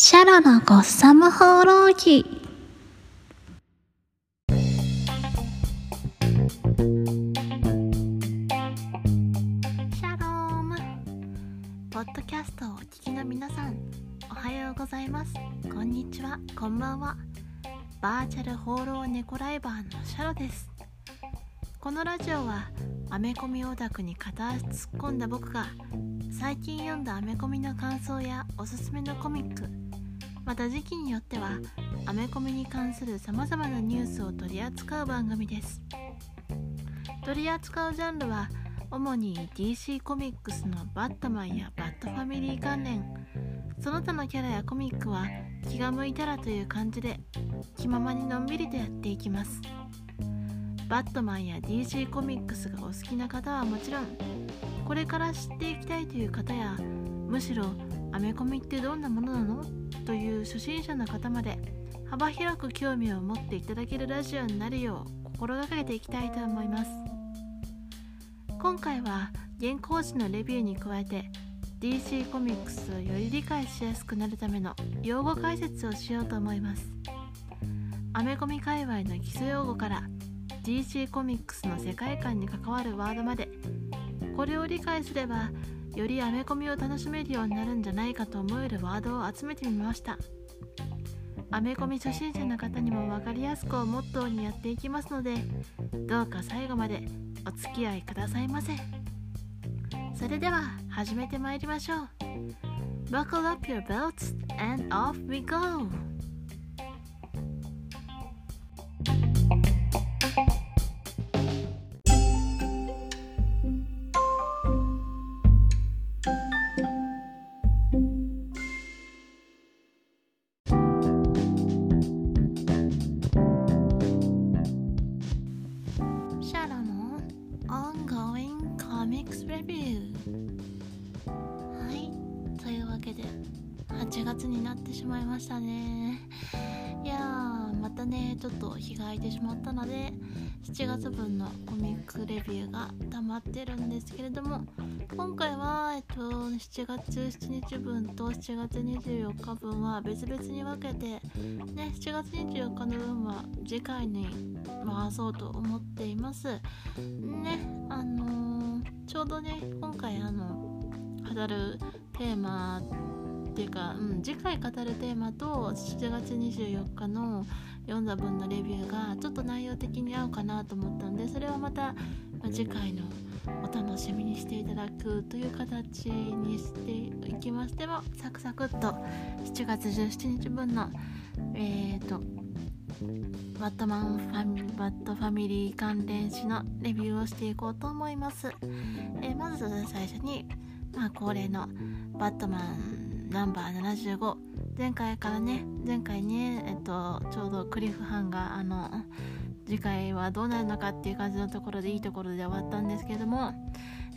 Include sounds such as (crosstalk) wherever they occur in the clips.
シャロのゴッサム放浪記。シャローム。ポッドキャストをお聞きの皆さんおはようございます。こんにちは。こんばんは。バーチャル放浪猫ライバーのシャロです。このラジオはアメコミオタクに片足突っ込んだ僕が最近読んだアメコミの感想やおすすめのコミックまた時期によってはアメコミに関するさまざまなニュースを取り扱う番組です。取り扱うジャンルは主に DC コミックスのバットマンやバットファミリー関連。その他のキャラやコミックは気が向いたらという感じで気ままにのんびりとやっていきます。バットマンや DC コミックスがお好きな方はもちろんこれから知っていきたいという方やむしろアメコミってどんなものなの？という初心者の方まで幅広く興味を持っていただけるラジオになるよう心がけていきたいと思います。今回は原稿紙のレビューに加えて DC コミックスをより理解しやすくなるための用語解説をしようと思います。アメコミ界隈の基礎用語から DC コミックスの世界観に関わるワードまでこれを理解すればよりアメコミを楽しめるようになるんじゃないかと思えるワードを集めてみました。アメコミ初心者の方にも分かりやすくをモットーにやっていきますのでどうか最後までお付き合いくださいませ。それでは始めてまいりましょう。Buckle up your belts and off we go! ので7月分のコミックレビューが溜まってるんですけれども今回は、えっと、7月7日分と7月24日分は別々に分けて、ね、7月24日の分は次回に回そうと思っています。ね、あのーちょうどね、今回あの、語るテーマっていうか、うん、次回語るテーマと7月24日の読んだ分のレビューがちょっと内容的に合うかなと思ったんでそれはまた次回のお楽しみにしていただくという形にしていきましてもサクサクっと7月17日分のえっ、とバットマンファミバットファミリー関連誌のレビューをしていこうと思います、えーまず最初に、まあ、恒例のバットマンナンバー75前回からね前回ねえっとちょうどクリフハンがあの次回はどうなるのかっていう感じのところでいいところで終わったんですけども。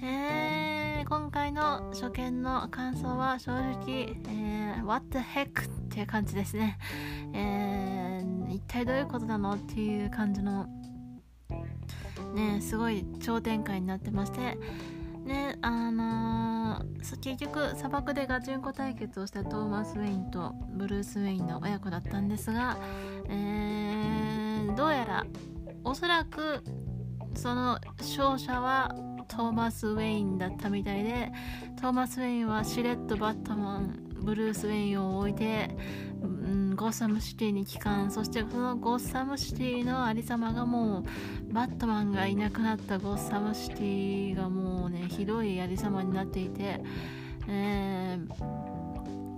えー、今回の初見の感想は正直、えー、What the heck っていう感じですね、えー、一体どういうことなのっていう感じのねすごい超展開になってまして。ねあのー結局砂漠でガチンコ対決をしたトーマス・ウェインとブルース・ウェインの親子だったんですが、えーどうやらおそらくその勝者はトーマス・ウェインだったみたいでトーマス・ウェインはしれっとバットマンブルース・ウェインを置いて、うん、ゴッサムシティに帰還。そしてそのゴッサムシティのありさまがもうバットマンがいなくなった。ゴッサムシティがもうねひどいありさまになっていて、えー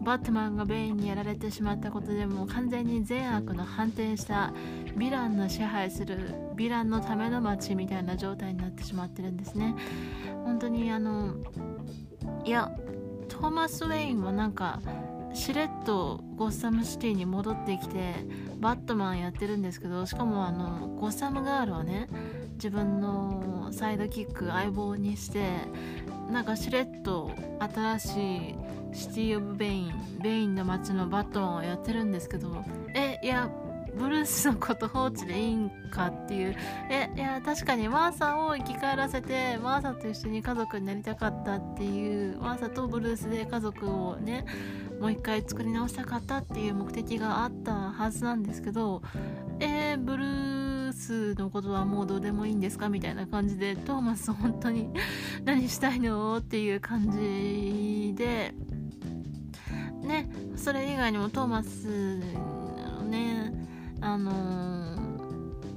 バットマンがベインにやられてしまったことでもう完全に善悪の反転したヴィランの支配するヴィランのための街みたいな状態になってしまってるんですね。本当にあのいやトーマス・ウェインはなんかしれっとゴッサムシティに戻ってきてバットマンやってるんですけどしかもあのゴッサムガールをね自分のサイドキック相棒にしてなんかしれっと新しいシティ・オブ・ベインベインの街のバットマンをやってるんですけどえいやブルースのこと放置でいいんかっていう。えいや確かにマーサを生き返らせてマーサと一緒に家族になりたかったっていうマーサとブルースで家族をねもう一回作り直したかったっていう目的があったはずなんですけどえー、ブルースのことはもうどうでもいいんですかみたいな感じでトーマス本当に (laughs) 何したいのっていう感じでねそれ以外にもトーマスのねあの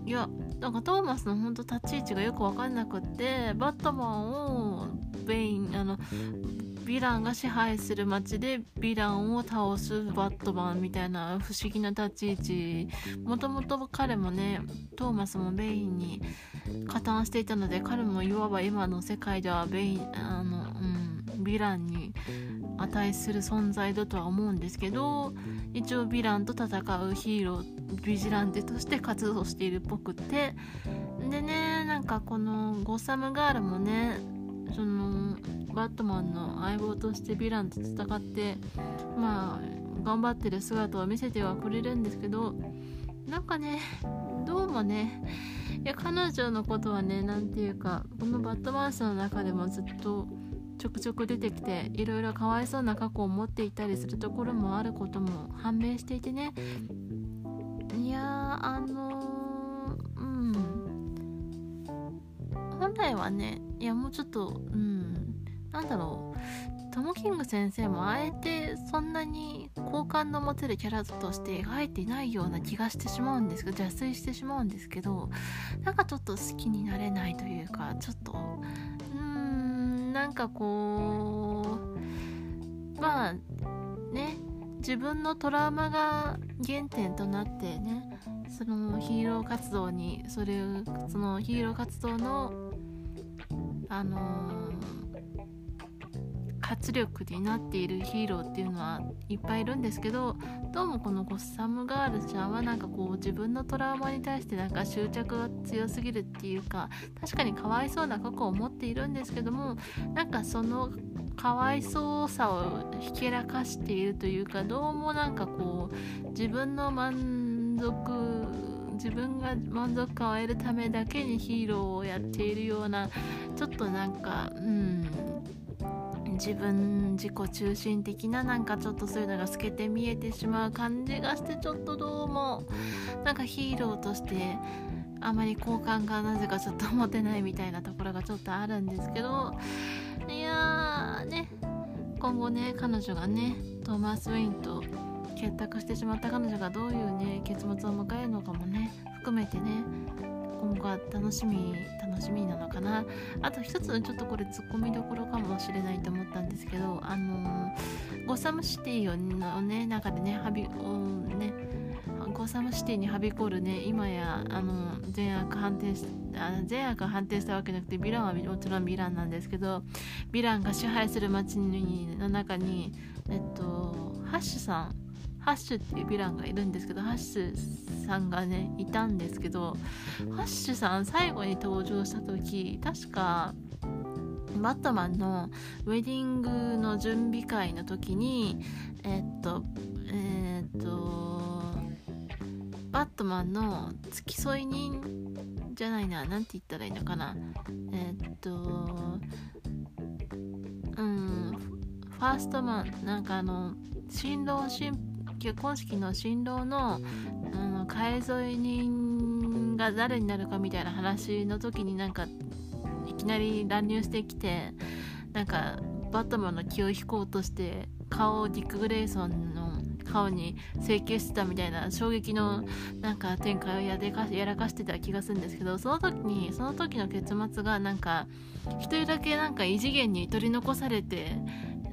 ー、いやなんかトーマスの本当立ち位置がよく分かんなくってバットマンをベインあのヴィランが支配する街でヴィランを倒すバットマンみたいな不思議な立ち位置。もともと彼もねトーマスもベインに加担していたので彼もいわば今の世界ではベインあの、うん、ヴィランに値する存在だとは思うんですけど一応ヴィランと戦うヒーロービジランテとして活動しているっぽくて。でねなんかこのゴッサムガールもねそのバットマンの相棒としてヴィランと戦ってまあ頑張ってる姿を見せてはくれるんですけどなんかねどうもねいや彼女のことはね何て言うかこのバットマンスの中でもずっとちょくちょく出てきていろいろかわいそうな過去を持っていたりするところもあることも判明していてね。いやあのー、うん。本来はねいやもうちょっとうん。なんだろう。トム・キング先生もあえてそんなに好感の持てるキャラとして描いていないような気がしてしまうんですけど邪推してしまうんですけどなんかちょっと好きになれないというかちょっとなんかこうまあね自分のトラウマが原点となってねそのヒーロー活動にそれそのヒーロー活動のあのー、活力になっているヒーローっていうのはいっぱいいるんですけどどうもこのゴッサムガールちゃんはなんかこう自分のトラウマに対してなんか執着が強すぎるっていうか確かにかわいそうな過去を持っているんですけどもなんかそのかわいそうさをひけらかしているというかどうもなんかこう自分の満足自分が満足感を得るためだけにヒーローをやっているようなちょっとなんかうん自分自己中心的ななんかちょっとそういうのが透けて見えてしまう感じがしてちょっとどうも。なんかヒーローとしてあまり好感がなぜかちょっと持てないみたいなところがちょっとあるんですけど。いやーね。今後ね彼女がねトーマス・ウェインと結託してしまった彼女がどういうね結末を迎えるのかもね含めてね今後は楽しみ楽しみなのかな。あと一つちょっとこれツッコミどころかもしれないと思ったんですけどあのー、ゴサムシティのね中でねハビねゴサムシティにはびこるね今やあの善悪判定しあ善悪判定したわけじゃなくてヴィランはもちろんヴィランなんですけどヴィランが支配する街の中にえっとハッシュさんハッシュっていうヴィランがいるんですけどハッシュさんがねいたんですけどハッシュさん最後に登場した時確かバットマンのウェディングの準備会の時にえー、っとえー、っとバットマンの付き添い人じゃないな何て言ったらいいのかな。えー、っとうんファーストマンなんかあの新郎新結婚式の新郎のあの替え添い人が誰になるかみたいな話の時になんかいきなり乱入してきてなんかバットマンの気を引こうとして顔をディック・グレイソンの顔に整形してたみたいな衝撃のなんか展開をやでかやらかしてた気がするんですけどその時にその時の結末がなんか1人だけなんか異次元に取り残されて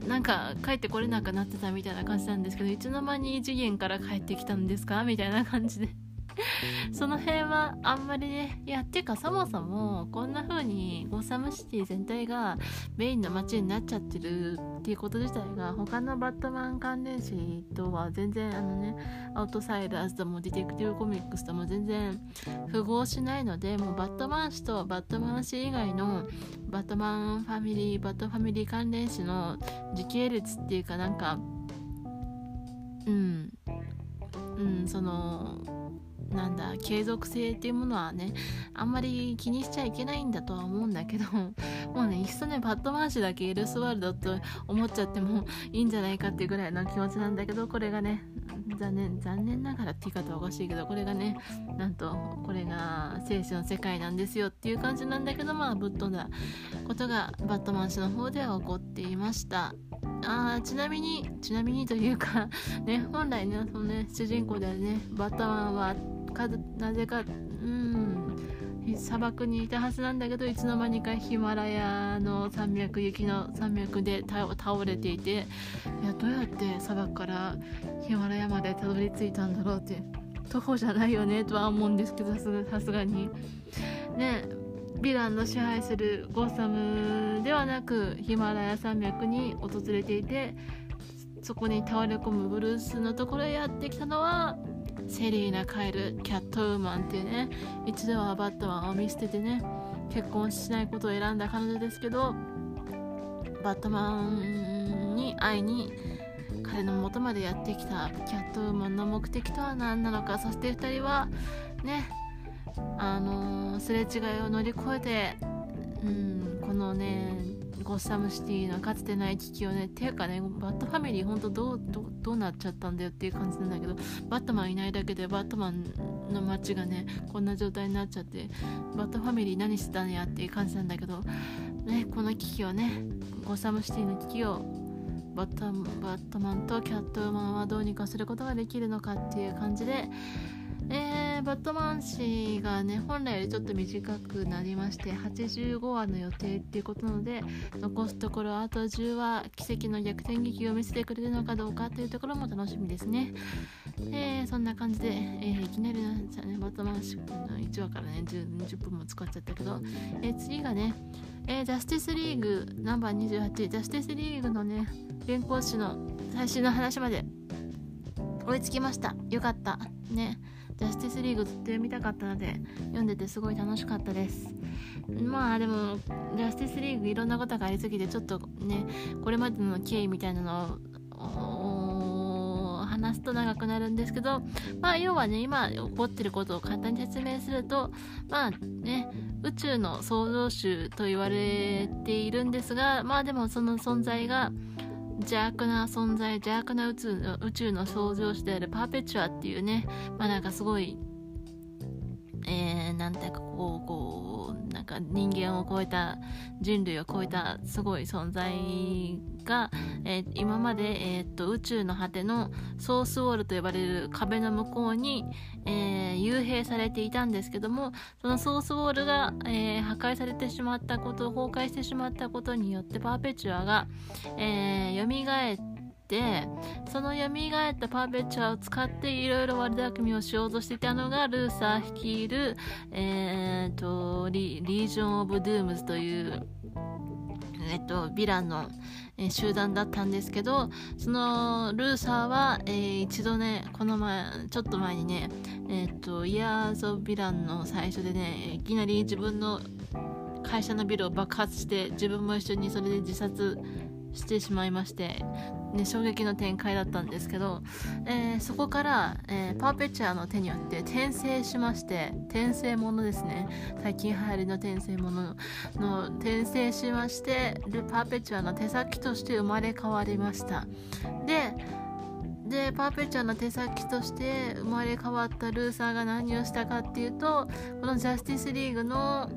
なんか帰ってこれなくなってたみたいな感じなんですけどいつの間に異次元から帰ってきたんですか？みたいな感じで。(laughs) その辺はあんまりねいやっていうかそもそもこんな風にゴーサムシティ全体がベインの街になっちゃってるっていうこと自体が他のバットマン関連誌とは全然あのねアウトサイダーズともディテクティブコミックスとも全然符合しないのでもうバットマン誌とバットマン誌以外のバットマンファミリーバットファミリー関連誌の時系列っていうかなんかうんうんそのなんだ継続性っていうものはねあんまり気にしちゃいけないんだとは思うんだけど (laughs) もうねいっそねバットマン氏だけエルスワールドと思っちゃってもいいんじゃないかっていうぐらいの気持ちなんだけどこれがね残念残念ながらって言い方おかしいけどこれがねなんとこれが聖書の世界なんですよっていう感じなんだけどまあぶっ飛んだことがバットマン氏の方では起こっていました。あちなみにちなみにというかね本来ねそのね主人公であるねバットマンはなぜかうん砂漠にいたはずなんだけどいつの間にかヒマラヤの山脈雪の山脈で倒れていていやどうやって砂漠からヒマラヤまでたどり着いたんだろうって徒歩じゃないよねとは思うんですけどさすがに。ねヴィランの支配するゴッサムではなくヒマラヤ山脈に訪れていてそこに倒れ込むブルースのところへやってきたのはセリーナ・カエルキャットウーマンっていうね一度はバットマンを見捨ててね結婚しないことを選んだ彼女ですけどバットマンに会いに彼の元までやってきたキャットウーマンの目的とは何なのかそして2人はねあのー、すれ違いを乗り越えて、うん、このねゴッサムシティのかつてない危機をねていうかねバットファミリーほんとどうどうなっちゃったんだよっていう感じなんだけどバットマンいないだけでバットマンの街がねこんな状態になっちゃってバットファミリー何してたんやっていう感じなんだけどねこの危機をねゴッサムシティの危機をバットバットマンとキャットウーマンはどうにかすることができるのかっていう感じでえー、バットマン誌がね本来よりちょっと短くなりまして85話の予定っていうことなので残すところあと10話奇跡の逆転劇を見せてくれるのかどうかというところも楽しみですね、えー、そんな感じで、えー、いきなりじゃねバットマン氏の1話からね 10, 10分も使っちゃったけど、えー、次がね、えー、ジャスティスリーグナンバー28ジャスティスリーグのね原稿紙の最新の話まで追いつきました。よかった。ね。ジャスティスリーグずっと読みたかったので読んでてすごい楽しかったです。まあでもジャスティスリーグいろんなことがありすぎてちょっとねこれまでの経緯みたいなのを話すと長くなるんですけどまあ要はね今起こってることを簡単に説明するとまあね宇宙の創造主と言われているんですがまあでもその存在が邪悪な存在邪悪な宇宙の宇宙の創造主であるパーペチュアっていうねまあなんかすごいえー、なんていうかこうこうなんか人間を超えた人類を超えたすごい存在が、えー、今まで、えー、っと宇宙の果てのソースウォールと呼ばれる壁の向こうに、えー、幽閉されていたんですけどもそのソースウォールが、え破壊されてしまったこと崩壊してしまったことによってパーペチュアが、えー、蘇っててその蘇ったパーペチュアを使っていろいろ悪巧みをしようとしていたのがルーサー率いる、えーと、リリージョン・オブ・ドゥームズというえっと、ヴィランの、えー、集団だったんですけど、そのルーサーは、えー、一度ね、この前、ちょっと前にね、えっと、イヤーズ・オブ・ヴィランの最初でね、いきなり自分の会社のビルを爆発して、自分も一緒にそれで自殺してしまいまして、ね、衝撃の展開だったんですけど、えー、そこから、えー、パーペチュアの手によって転生しまして転生ものですね。最近流行りの転生ものの転生しましてルパーペチュアの手先として生まれ変わりました。ででパーペチュアの手先として生まれ変わったルーサーが何をしたかっていうとこのジャスティスリーグの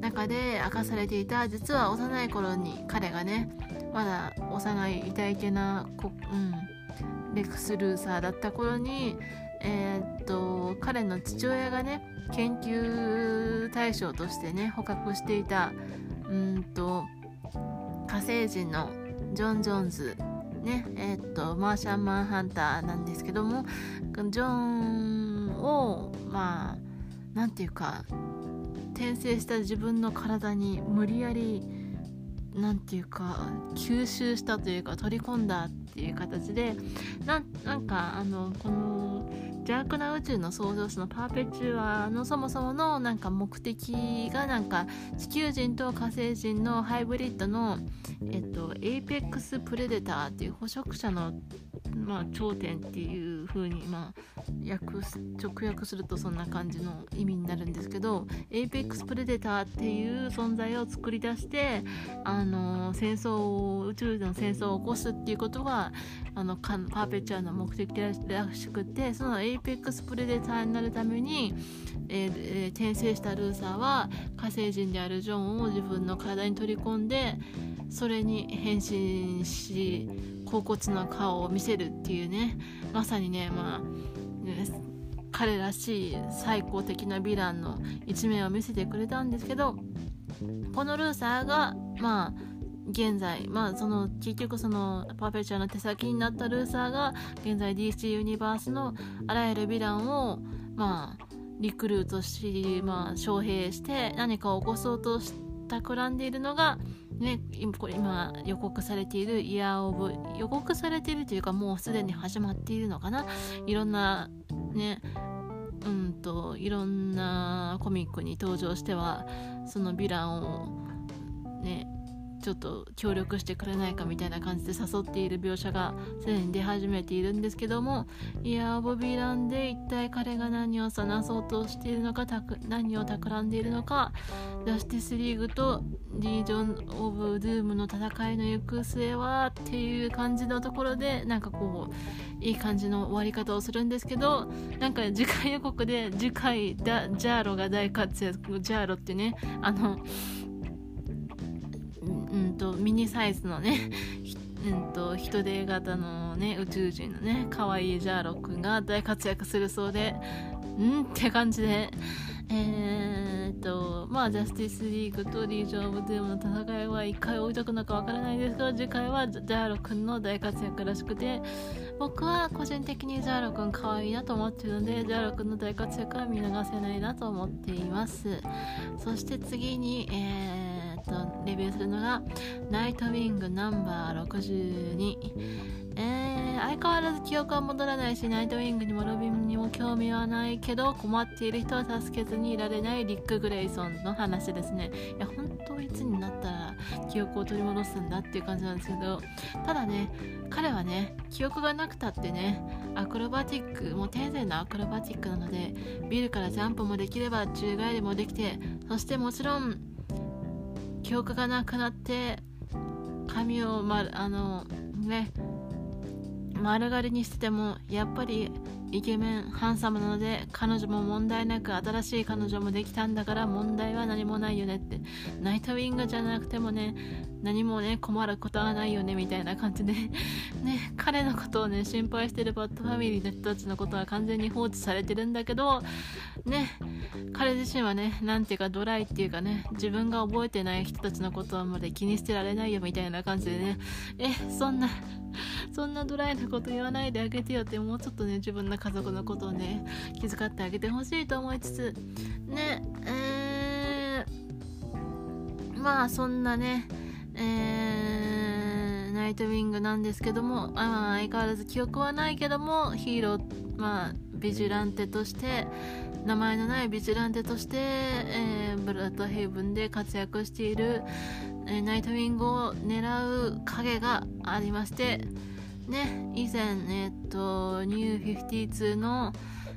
中で明かされていた実は幼い頃に彼がねまだ幼い痛いけなこ、うん、レクス・ルーサーだった頃に、えー、っと彼の父親がね研究対象としてね捕獲していたうんと火星人のジョン・ジョンズねえー、っとマーシャンマンハンターなんですけどもジョンをまあなんていうか転生した自分の体に無理やり何て言うか吸収したというか取り込んだっていう形でなんかあのこの邪悪な宇宙の創造主のパーペチュアのそもそものなんか目的がなんか地球人と火星人のハイブリッドの、えっと、 Apex Predator っていう捕食者のまあ、頂点っていう風にまあ訳直訳するとそんな感じの意味になるんですけど Apex Predator っていう存在を作り出してあの戦争を宇宙での戦争を起こすっていうことがあのパーペチュアの目的らしくてその Apex Predator になるために、えーえー、転生したルーサーは火星人であるジョンを自分の体に取り込んでそれに変身し甲骨の顔を見せるっていうねまさにねまあね彼らしい最高的なヴィランの一面を見せてくれたんですけどこのルーサーがまあ現在、まあ、その結局そのパーフェクチャーの手先になったルーサーが現在 DC ユニバースのあらゆるヴィランをまあリクルートし、まあ、招聘して何かを起こそうとしたくらんでいるのがね、今予告されているイヤーオブ予告されているというかもうすでに始まっているのかな。いろんなねうんといろんなコミックに登場してはそのヴィランをねちょっと協力してくれないかみたいな感じで誘っている描写がすでに出始めているんですけどもいやボビーランで一体彼が何をなそうとしているのか何を企んでいるのかジャスティスリーグとリージョン・オブ・ドゥームの戦いの行く末はっていう感じのところでなんかこういい感じの終わり方をするんですけどなんか次回予告で次回ジャーロが大活躍ジャーロってねあのうんとミニサイズのねうん。と人手型のね宇宙人のね可愛いジャーロックが大活躍するそうでうんって感じでえー、っとまあジャスティスリーグとリージョン・オブ・ドゥームの戦いは1回置いとくのかわからないですが次回はジャーロ君の大活躍らしくて僕は個人的にジャーロ君可愛いなと思っているのでジャーロ君の大活躍は見逃せないなと思っています。そして次にえーとレビューするのがナイトウィングナンバー62えー、相変わらず記憶は戻らないしナイトウィングにもロビンにも興味はないけど困っている人を助けずにいられないリック・グレイソンの話ですね。いや本当いつになったら記憶を取り戻すんだっていう感じなんですけどただね彼はね記憶がなくたってねアクロバティックもう天然のアクロバティックなのでビルからジャンプもできれば宙返りもできてそしてもちろん記憶がなくなって髪をまあのね丸刈りにしててもやっぱりイケメンハンサムなので彼女も問題なく新しい彼女もできたんだから問題は何もないよねって。ナイトウィングじゃなくてもね何もね困ることはないよねみたいな感じで。(laughs) ね彼のことをね心配してるバッドファミリーの人たちのことは完全に放置されてるんだけどね彼自身はねなんていうかドライっていうかね自分が覚えてない人たちのことはまで気にしてられないよみたいな感じでね。えそんなそんなドライなこと言わないであげてよってもうちょっとね自分の家族のことをね気遣ってあげてほしいと思いつつねえー、まあそんなねえー、ナイトウィングなんですけどもあ相変わらず記憶はないけどもヒーローまあビジュランテとして名前のないビジュランテとして、えー、ブラッドヘイブンで活躍している、えー、ナイトウィングを狙う影がありましてね以前えっとニュー52の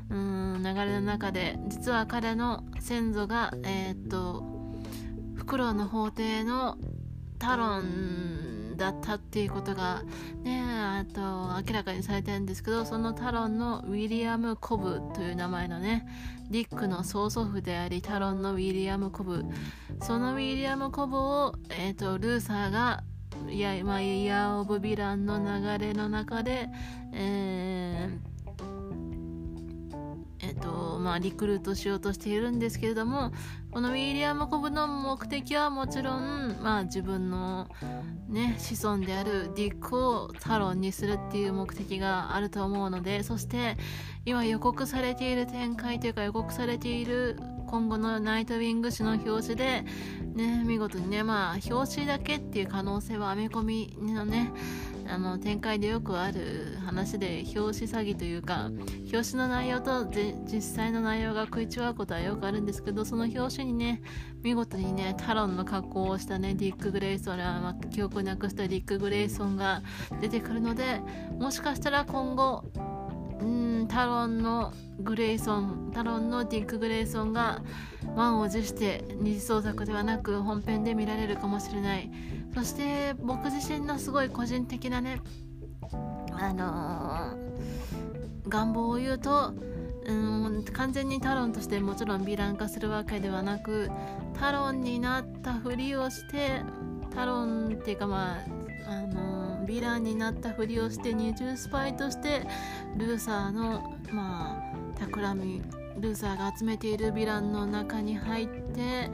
うん流れの中で実は彼の先祖がえー、とフクロウの法廷のタロンだったっていうことがねあと明らかにされてるんですけどそのタロンのウィリアム・コブという名前のねリックの曽祖父でありタロンのウィリアム・コブ。そのウィリアム・コブを、えーと、ルーサーがいや、まあ、イヤー・オブ・ヴィランの流れの中で、えーえっ、とまあ、リクルートしようとしているんですけれどもこのウィリアム・コブの目的はもちろん、まあ、自分の、ね、子孫であるディックをタロンにするっていう目的があると思うのでそして今予告されている展開というか予告されている今後のナイトウィング誌の表紙で、ね、見事にね、まあ、表紙だけっていう可能性は編み込みのね、あの展開でよくある話で表紙詐欺というか表紙の内容と実際の内容が食い違うことはよくあるんですけどその表紙にね見事にねタロンの格好をしたねディック・グレイソンまあ、記憶をなくしたディック・グレイソンが出てくるのでもしかしたら今後うんタロンのグレイソンタロンのディック・グレイソンが満を持して二次創作ではなく本編で見られるかもしれない。そして僕自身のすごい個人的なねあのー、願望を言うとうん完全にタロンとしてもちろんヴィラン化するわけではなくタロンになったふりをしてタロンっていうかまああのー、ヴィランになったふりをして二重スパイとしてルーサーのまあ企みルーサーが集めているヴィランの中に入って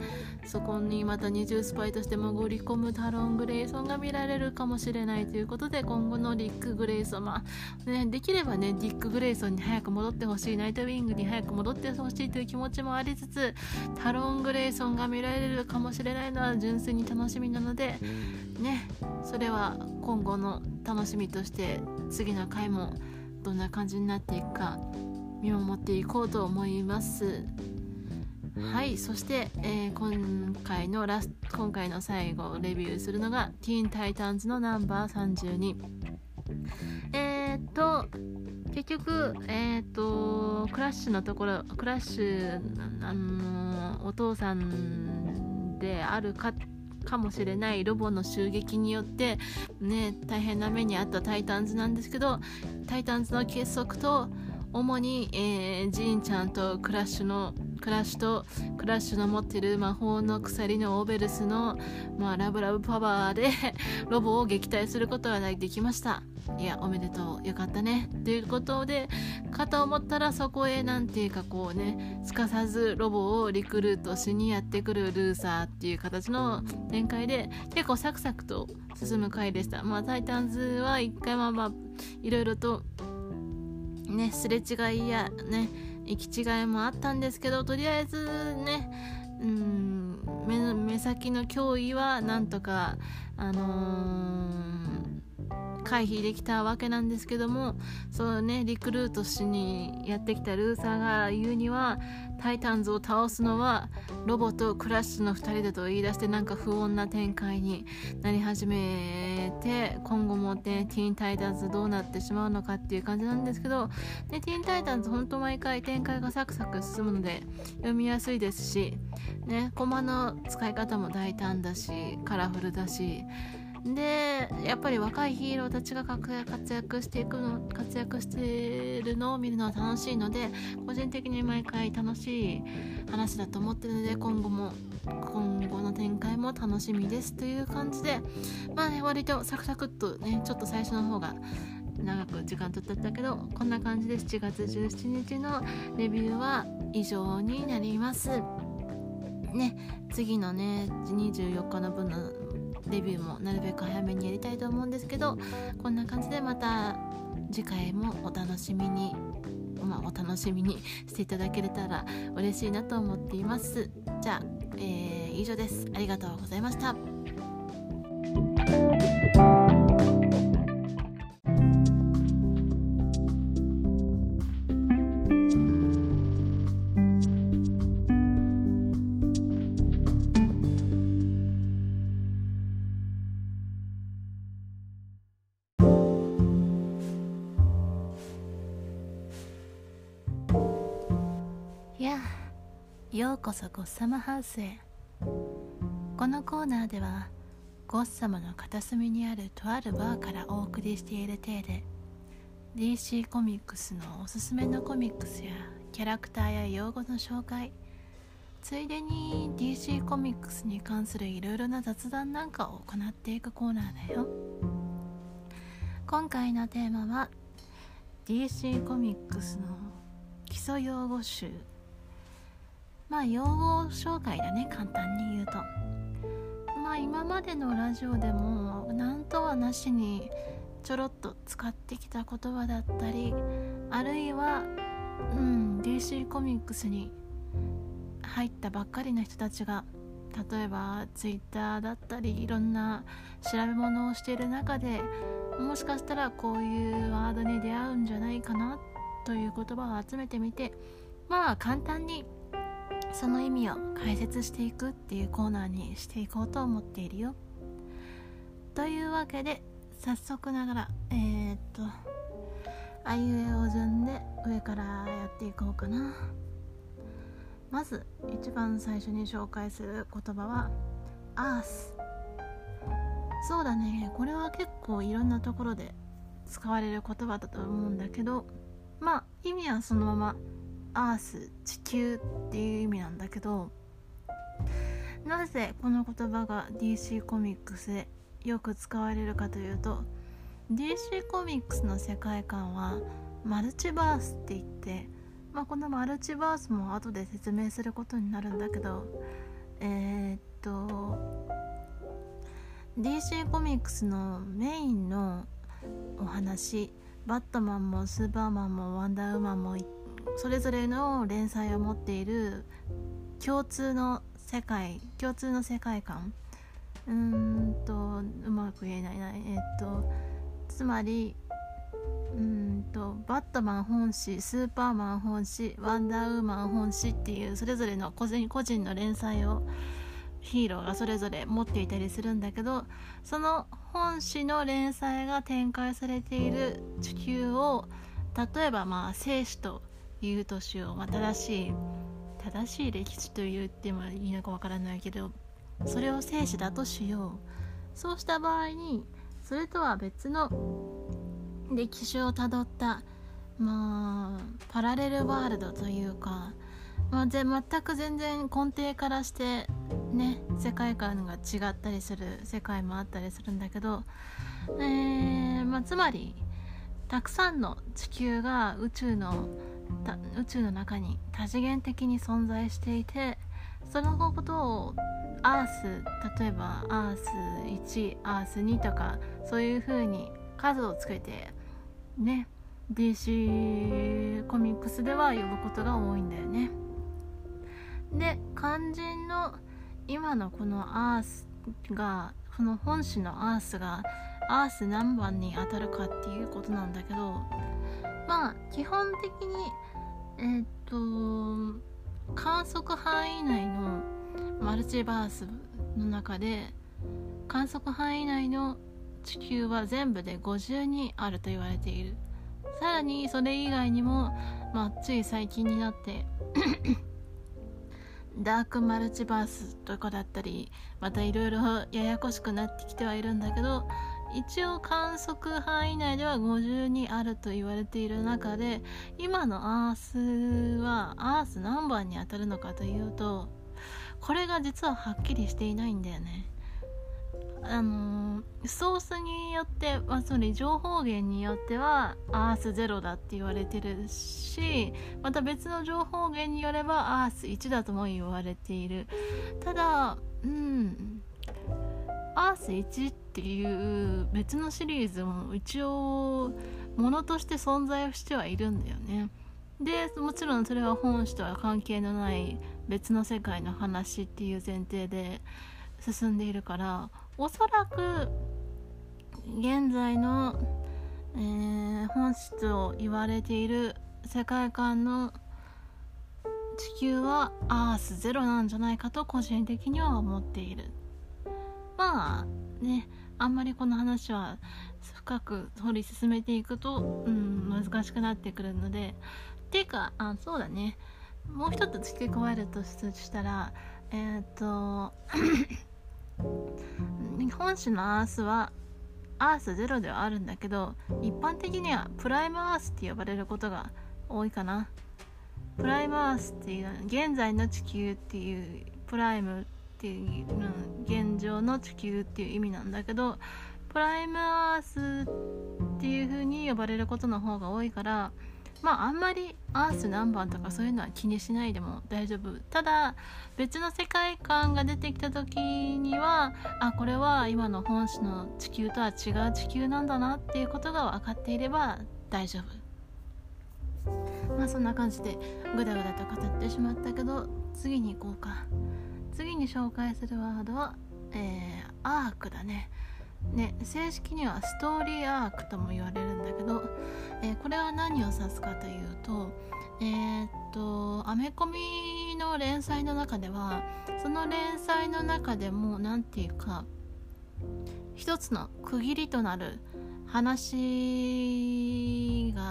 そこにまた二重スパイとして潜り込むタロン・グレイソンが見られるかもしれないということで今後のリック・グレイソン、まあね、できればねディック・グレイソンに早く戻ってほしいナイトウィングに早く戻ってほしいという気持ちもありつつタロン・グレイソンが見られるかもしれないのは純粋に楽しみなのでねそれは今後の楽しみとして次の回もどんな感じになっていくか見守っていこうと思います。はいそして、えー、今回のラス今回の最後レビューするのが「ティーン・タイタンズ」のナンバー32えー、っと結局えー、っとクラッシュのところクラッシュあのお父さんであるかかもしれないロボの襲撃によってね大変な目に遭ったタイタンズなんですけどタイタンズの結束と主に、えー、ジーンちゃんとクラッシュのクラッシュとクラッシュの持ってる魔法の鎖のオーベルスの、まあ、ラブラブパワーで (laughs) ロボを撃退することができました。いやおめでとう。よかったね。ということでかと思ったらそこへなんていうかこうねすかさずロボをリクルートしにやってくるルーサーっていう形の展開で結構サクサクと進む回でした。まあタイタンズは一回まあまあいろいろとねすれ違いやね行き違いもあったんですけどとりあえずねうん目目先の脅威はなんとかあのー、回避できたわけなんですけどもそうねリクルートしにやってきたルーサーが言うにはタイタンズを倒すのはロボとクラッシュの2人だと言い出してなんか不穏な展開になり始めて今後もねティーンタイタンズどうなってしまうのかっていう感じなんですけどでティーンタイタンズ本当毎回展開がサクサク進むので読みやすいですしねコマの使い方も大胆だしカラフルだしでやっぱり若いヒーローたちが活躍していくの活躍してるのを見るのは楽しいので個人的に毎回楽しい話だと思ってるので今後も今後の展開も楽しみですという感じでまあね割とサクサクっとねちょっと最初の方が長く時間取っちゃったけどこんな感じで7月17日のレビューは以上になります。ね次のね24日の分のレビューもなるべく早めにやりたいと思うんですけどこんな感じでまた次回もお楽しみにまあ、お楽しみに (laughs) していただけれたら嬉しいなと思っています。じゃあ、えー、以上です。ありがとうございました。こそゴッサムハウスへ。このコーナーではゴッサムの片隅にあるとあるバーからお送りしている体で DC コミックスのおすすめのコミックスやキャラクターや用語の紹介ついでに DC コミックスに関するいろいろな雑談なんかを行っていくコーナーだよ。今回のテーマは DC コミックスの基礎用語集。まあ用語紹介だね簡単に言うと。まあ今までのラジオでも何とはなしにちょろっと使ってきた言葉だったりあるいはうん DC コミックスに入ったばっかりの人たちが例えば Twitter だったりいろんな調べ物をしている中でもしかしたらこういうワードに出会うんじゃないかなという言葉を集めてみてまあ簡単にその意味を解説していくっていうコーナーにしていこうと思っているよ。というわけで早速ながらえー、っとあいうえお順で上からやっていこうかな。まず一番最初に紹介する言葉は「アース」そうだねこれは結構いろんなところで使われる言葉だと思うんだけどまあ意味はそのままアース地球っていう意味なんだけどなぜこの言葉が DC コミックスでよく使われるかというと DC コミックスの世界観はマルチバースって言ってまあ、このマルチバースも後で説明することになるんだけどえー、っと DC コミックスのメインのお話バットマンもスーパーマンもワンダーウーマンもそれぞれの連載を持っている共通の世界共通の世界観。うんとうまく言えないな。え、っとつまりうんとバットマン本誌スーパーマン本誌ワンダーウーマン本誌っていうそれぞれの個人個人の連載をヒーローがそれぞれ持っていたりするんだけどその本誌の連載が展開されている地球を例えばまあ生死というとしよう、まあ、正しい正しい歴史と言ってもいいのかわからないけどそれを生死だとしよう。そうした場合にそれとは別の歴史をたどったまあパラレルワールドというか、まあ、全く全然根底からしてね世界観が違ったりする世界もあったりするんだけど、えーまあ、つまりたくさんの地球が宇宙の宇宙の中に多次元的に存在していてそのことをアース例えばアース1アース2とかそういう風に数をつけてね DC コミックスでは呼ぶことが多いんだよね。で肝心の今のこのアースがこの本誌のアースがアース何番に当たるかっていうことなんだけどまあ基本的にえー、っと観測範囲内のマルチバースの中で観測範囲内の地球は全部で52あると言われている。さらにそれ以外にも、まあ、つい最近になって (coughs) ダークマルチバースとかだったりまたいろいろややこしくなってきてはいるんだけど一応観測範囲内では52あると言われている中で今のアースはアース何番に当たるのかというとこれが実ははっきりしていないんだよね。あのソースによって、まあ、それ情報源によってはアース0だって言われてるしまた別の情報源によればアース1だとも言われている。ただうん。アース1っていう別のシリーズも一応ものとして存在してはいるんだよね。でもちろんそれは本誌とは関係のない別の世界の話っていう前提で進んでいるからおそらく現在の、えー、本質を言われている世界観の地球はアースゼロなんじゃないかと個人的には思っている。まあねあんまりこの話は深く掘り進めていくと、うん、難しくなってくるので。ていうかあそうだね。もう一つ付け加えるとしたらえっ、ー、と本誌のアースはアースゼロではあるんだけど一般的にはプライムアースって呼ばれることが多いかな。プライムアースっていう現在の地球っていうプライムっていう、現状の地球っていう意味なんだけどプライムアースっていう風に呼ばれることの方が多いからまああんまりアース何番とかそういうのは気にしないでも大丈夫。ただ別の世界観が出てきた時にはあこれは今の本誌の地球とは違う地球なんだなっていうことが分かっていれば大丈夫。まあそんな感じでグダグダと語ってしまったけど次に行こうか。次に紹介するワードは、えー、アークだね。ね、正式にはストーリーアークとも言われるんだけど、えー、これは何を指すかというとえー、っとアメコミの連載の中ではその連載の中でも何て言うか一つの区切りとなる話が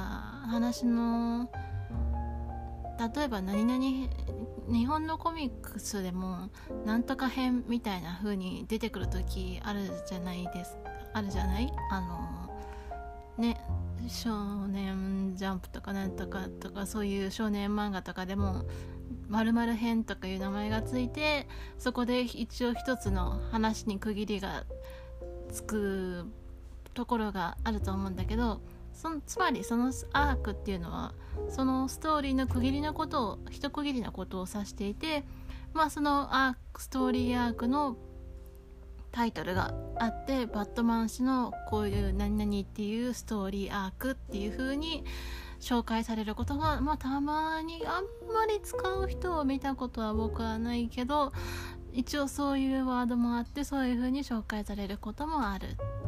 話の例えば何々日本のコミックスでもなんとか編みたいな風に出てくる時あるじゃないですあるじゃない？あのね少年ジャンプとかなんとかとかそういう少年漫画とかでも〇〇編とかいう名前がついてそこで一応一つの話に区切りがつくところがあると思うんだけどそのつまりそのアークっていうのはそのストーリーの区切りのことを一区切りのことを指していてまあそのアークストーリーアークのタイトルがあってバットマン氏のこういう何々っていうストーリーアークっていう風に紹介されることが、まあ、たまにあんまり使う人を見たことは僕はないけど一応そういうワードもあってそういう風に紹介されることもある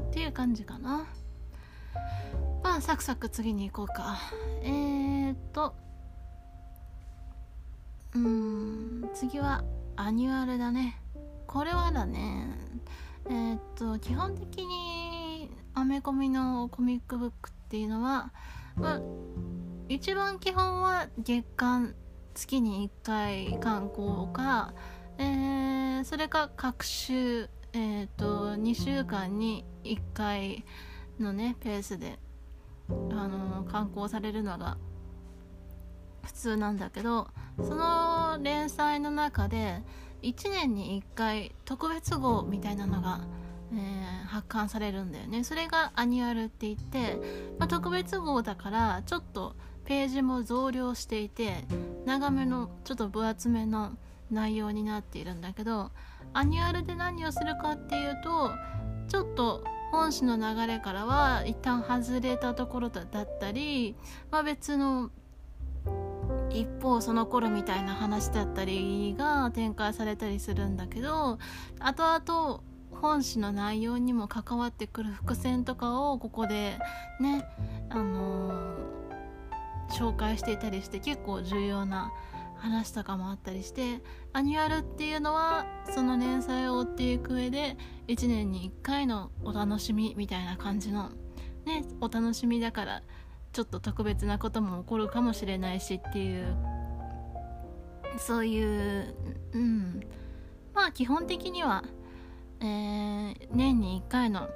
っていう感じかな。まあサクサク次に行こうか。えー、っと。うん次は annual だね。これはだね。えー、っと基本的にアメコミのコミックブックっていうのは、まあ、一番基本は月刊月に1回刊行か、えー、それか隔週、えーと、と2週間に1回のねペースで、あの刊行されるのが普通なんだけどその連載の中で1年に1回特別号みたいなのが、えー、発刊されるんだよね。それが annual って言って、まあ、特別号だからちょっとページも増量していて長めのちょっと分厚めの内容になっているんだけど annual で何をするかっていうとちょっと本誌の流れからは一旦外れたところだったり、まあ、別の一方その頃みたいな話だったりが展開されたりするんだけど後々本誌の内容にも関わってくる伏線とかをここでねあのー、紹介していたりして結構重要な話とかもあったりして annual っていうのはその連載を追っていく上で1年に1回のお楽しみみたいな感じのねお楽しみだからちょっと特別なことも起こるかもしれないしっていうそういううん。まあ基本的には、えー、年に1回の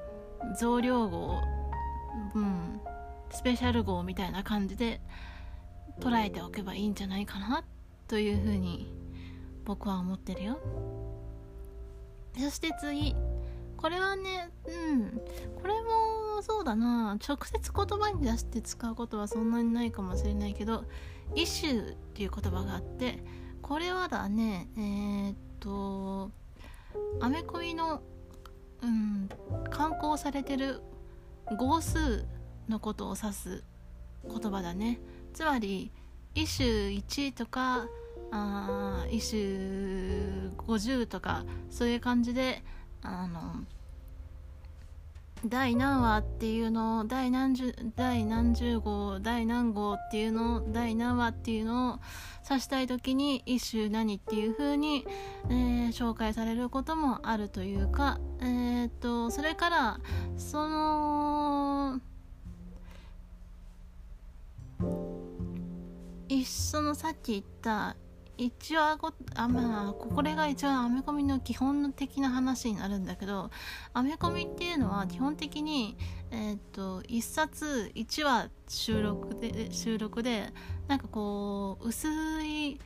増量号、うん、スペシャル号みたいな感じで捉えておけばいいんじゃないかなというふうに僕は思ってるよ。そして次。これはねうん。これもそうだな。直接言葉に出して使うことはそんなにないかもしれないけど「イシュー」っていう言葉があってこれはだねえー、っとアメコミの、うん、刊行されてる号数のことを指す言葉だね。つまりイシュー1とかあイシュー50とかそういう感じであの第何話っていうのを第何十第何十号第何号っていうのを第何話っていうのを指したい時に一種何っていう風に、えー、紹介されることもあるというかえー、っとそれからその一緒のさっき言った一応あまあこれが一番アメコミの基本的な話になるんだけどアメコミっていうのは基本的にえっ、と1冊1話収録で収録でなんかこう薄い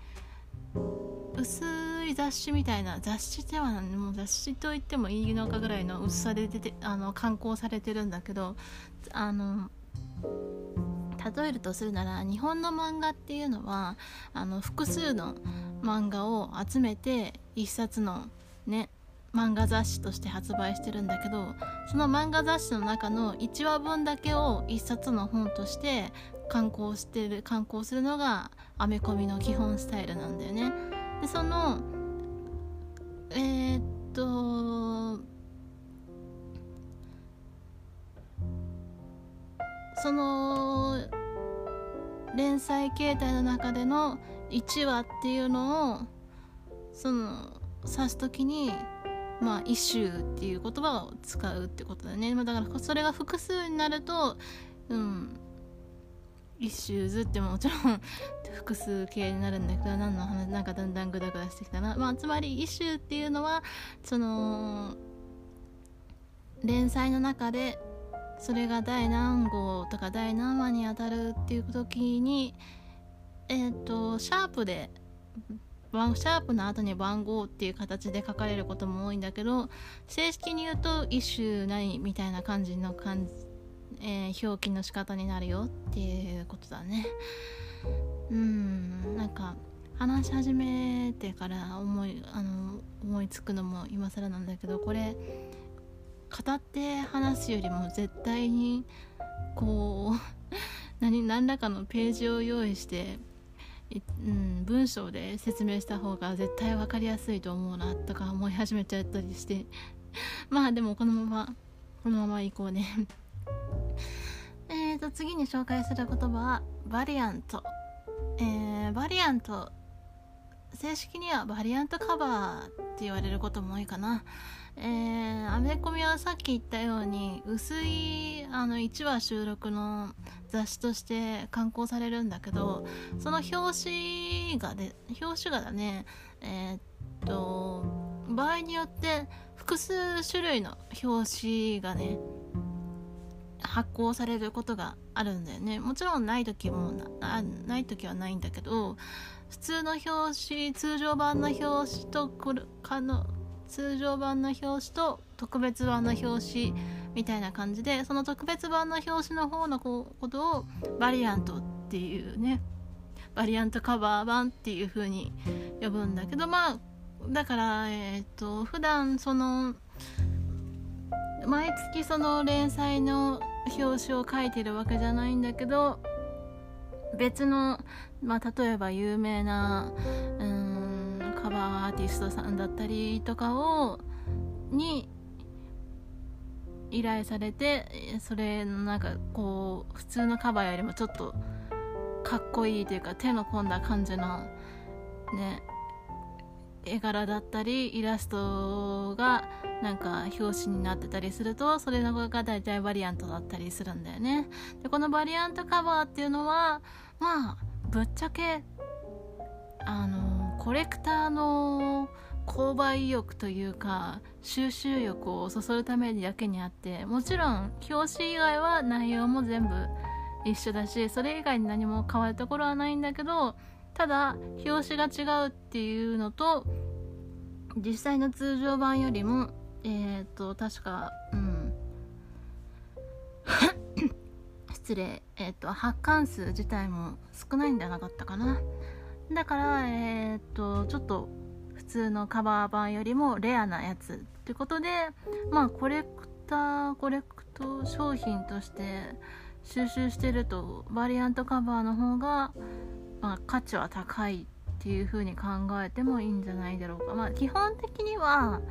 薄い雑誌みたいな雑誌ではもう雑誌と言ってもいいのかぐらいの薄さで出てあの刊行されてるんだけどあの例えるとするなら日本の漫画っていうのはあの複数の漫画を集めて一冊のね漫画雑誌として発売してるんだけどその漫画雑誌の中の1話分だけを1冊の本として刊行してる刊行するのがアメコミの基本スタイルなんだよね。でそのえー、っとその連載形態の中での1話っていうのをその指す時にまあイシューっていう言葉を使うってことだね。まあだからそれが複数になるとうん issues ってもちろん複数形になるんだけど何の話なんかだんだんグダグダしてきたな、まあ、つまり issue っていうのはその連載の中でそれが第何号とか第何話に当たるっていう時にえっ、ー、とシャープでシャープの後に番号っていう形で書かれることも多いんだけど正式に言うと一種何みたいな感じの感じ、えー、表記の仕方になるよっていうことだね。うんなんか話し始めてから思いあの思いつくのも今更なんだけどこれ語って話すよりも絶対にこう (laughs) 何何らかのページを用意してうん、文章で説明した方が絶対分かりやすいと思うなとか思い始めちゃったりして。(laughs) まあでもこのままこのまま行こうね。(laughs) えーと次に紹介する言葉はバリアント、えー、バリアント。正式にはバリアントカバーって言われることも多いかな。えー、アメコミはさっき言ったように薄いあの1話収録の雑誌として刊行されるんだけどその表紙がで表紙がだねえー、っと場合によって複数種類の表紙がね発行されることがあるんだよね。もちろんない時もなない時はないんだけど普通の表紙通常版の表紙とこれかの通常版の表紙と特別版の表紙みたいな感じでその特別版の表紙の方のことをバリアントっていうねバリアントカバー版っていう風に呼ぶんだけどまあだからえっ、ー、と普段その毎月その連載の表紙を書いてるわけじゃないんだけど別の、まあ、例えば有名なうんカバーアーティストさんだったりとかをに依頼されてそれのなんかこう普通のカバーよりもちょっとかっこいいというか手の込んだ感じのね絵柄だったりイラストがなんか表紙になってたりするとそれのが大体バリアントだったりするんだよね。でこのバリアントカバーっていうのはまあぶっちゃけあのコレクターの購買意欲というか収集欲をそそるためだけにあってもちろん表紙以外は内容も全部一緒だしそれ以外に何も変わるところはないんだけどただ表紙が違うっていうのと実際の通常版よりもえっ、ー、と確かうん。(coughs) 失礼。えっ、ー、と発刊数自体も少ないんじゃなかったかな。だからえっ、とちょっと普通のカバー版よりもレアなやつってことでまあコレクターコレクト商品として収集してるとバリアントカバーの方が、まあ、価値は高いっていう風に考えてもいいんじゃないだろうか。まあ基本的には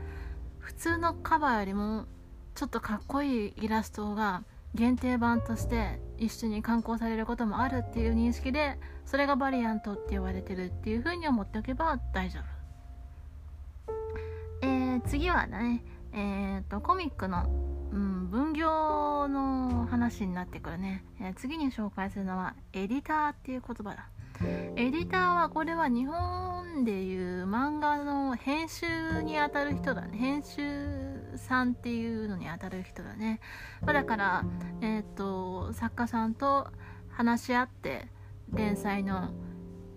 普通のカバーよりもちょっとかっこいいイラストが限定版として一緒に刊行されることもあるっていう認識でそれがバリアントって言われてるっていう風に思っておけば大丈夫。次はね、えーと、コミックの、うん、分業の話になってくるね、えー、次に紹介するのはエディターっていう言葉だ。エディターはこれは日本でいう漫画の編集にあたる人だね。編集さんっていうのにあたる人だね、まあ、だからえっ、ー、と作家さんと話し合って連載の、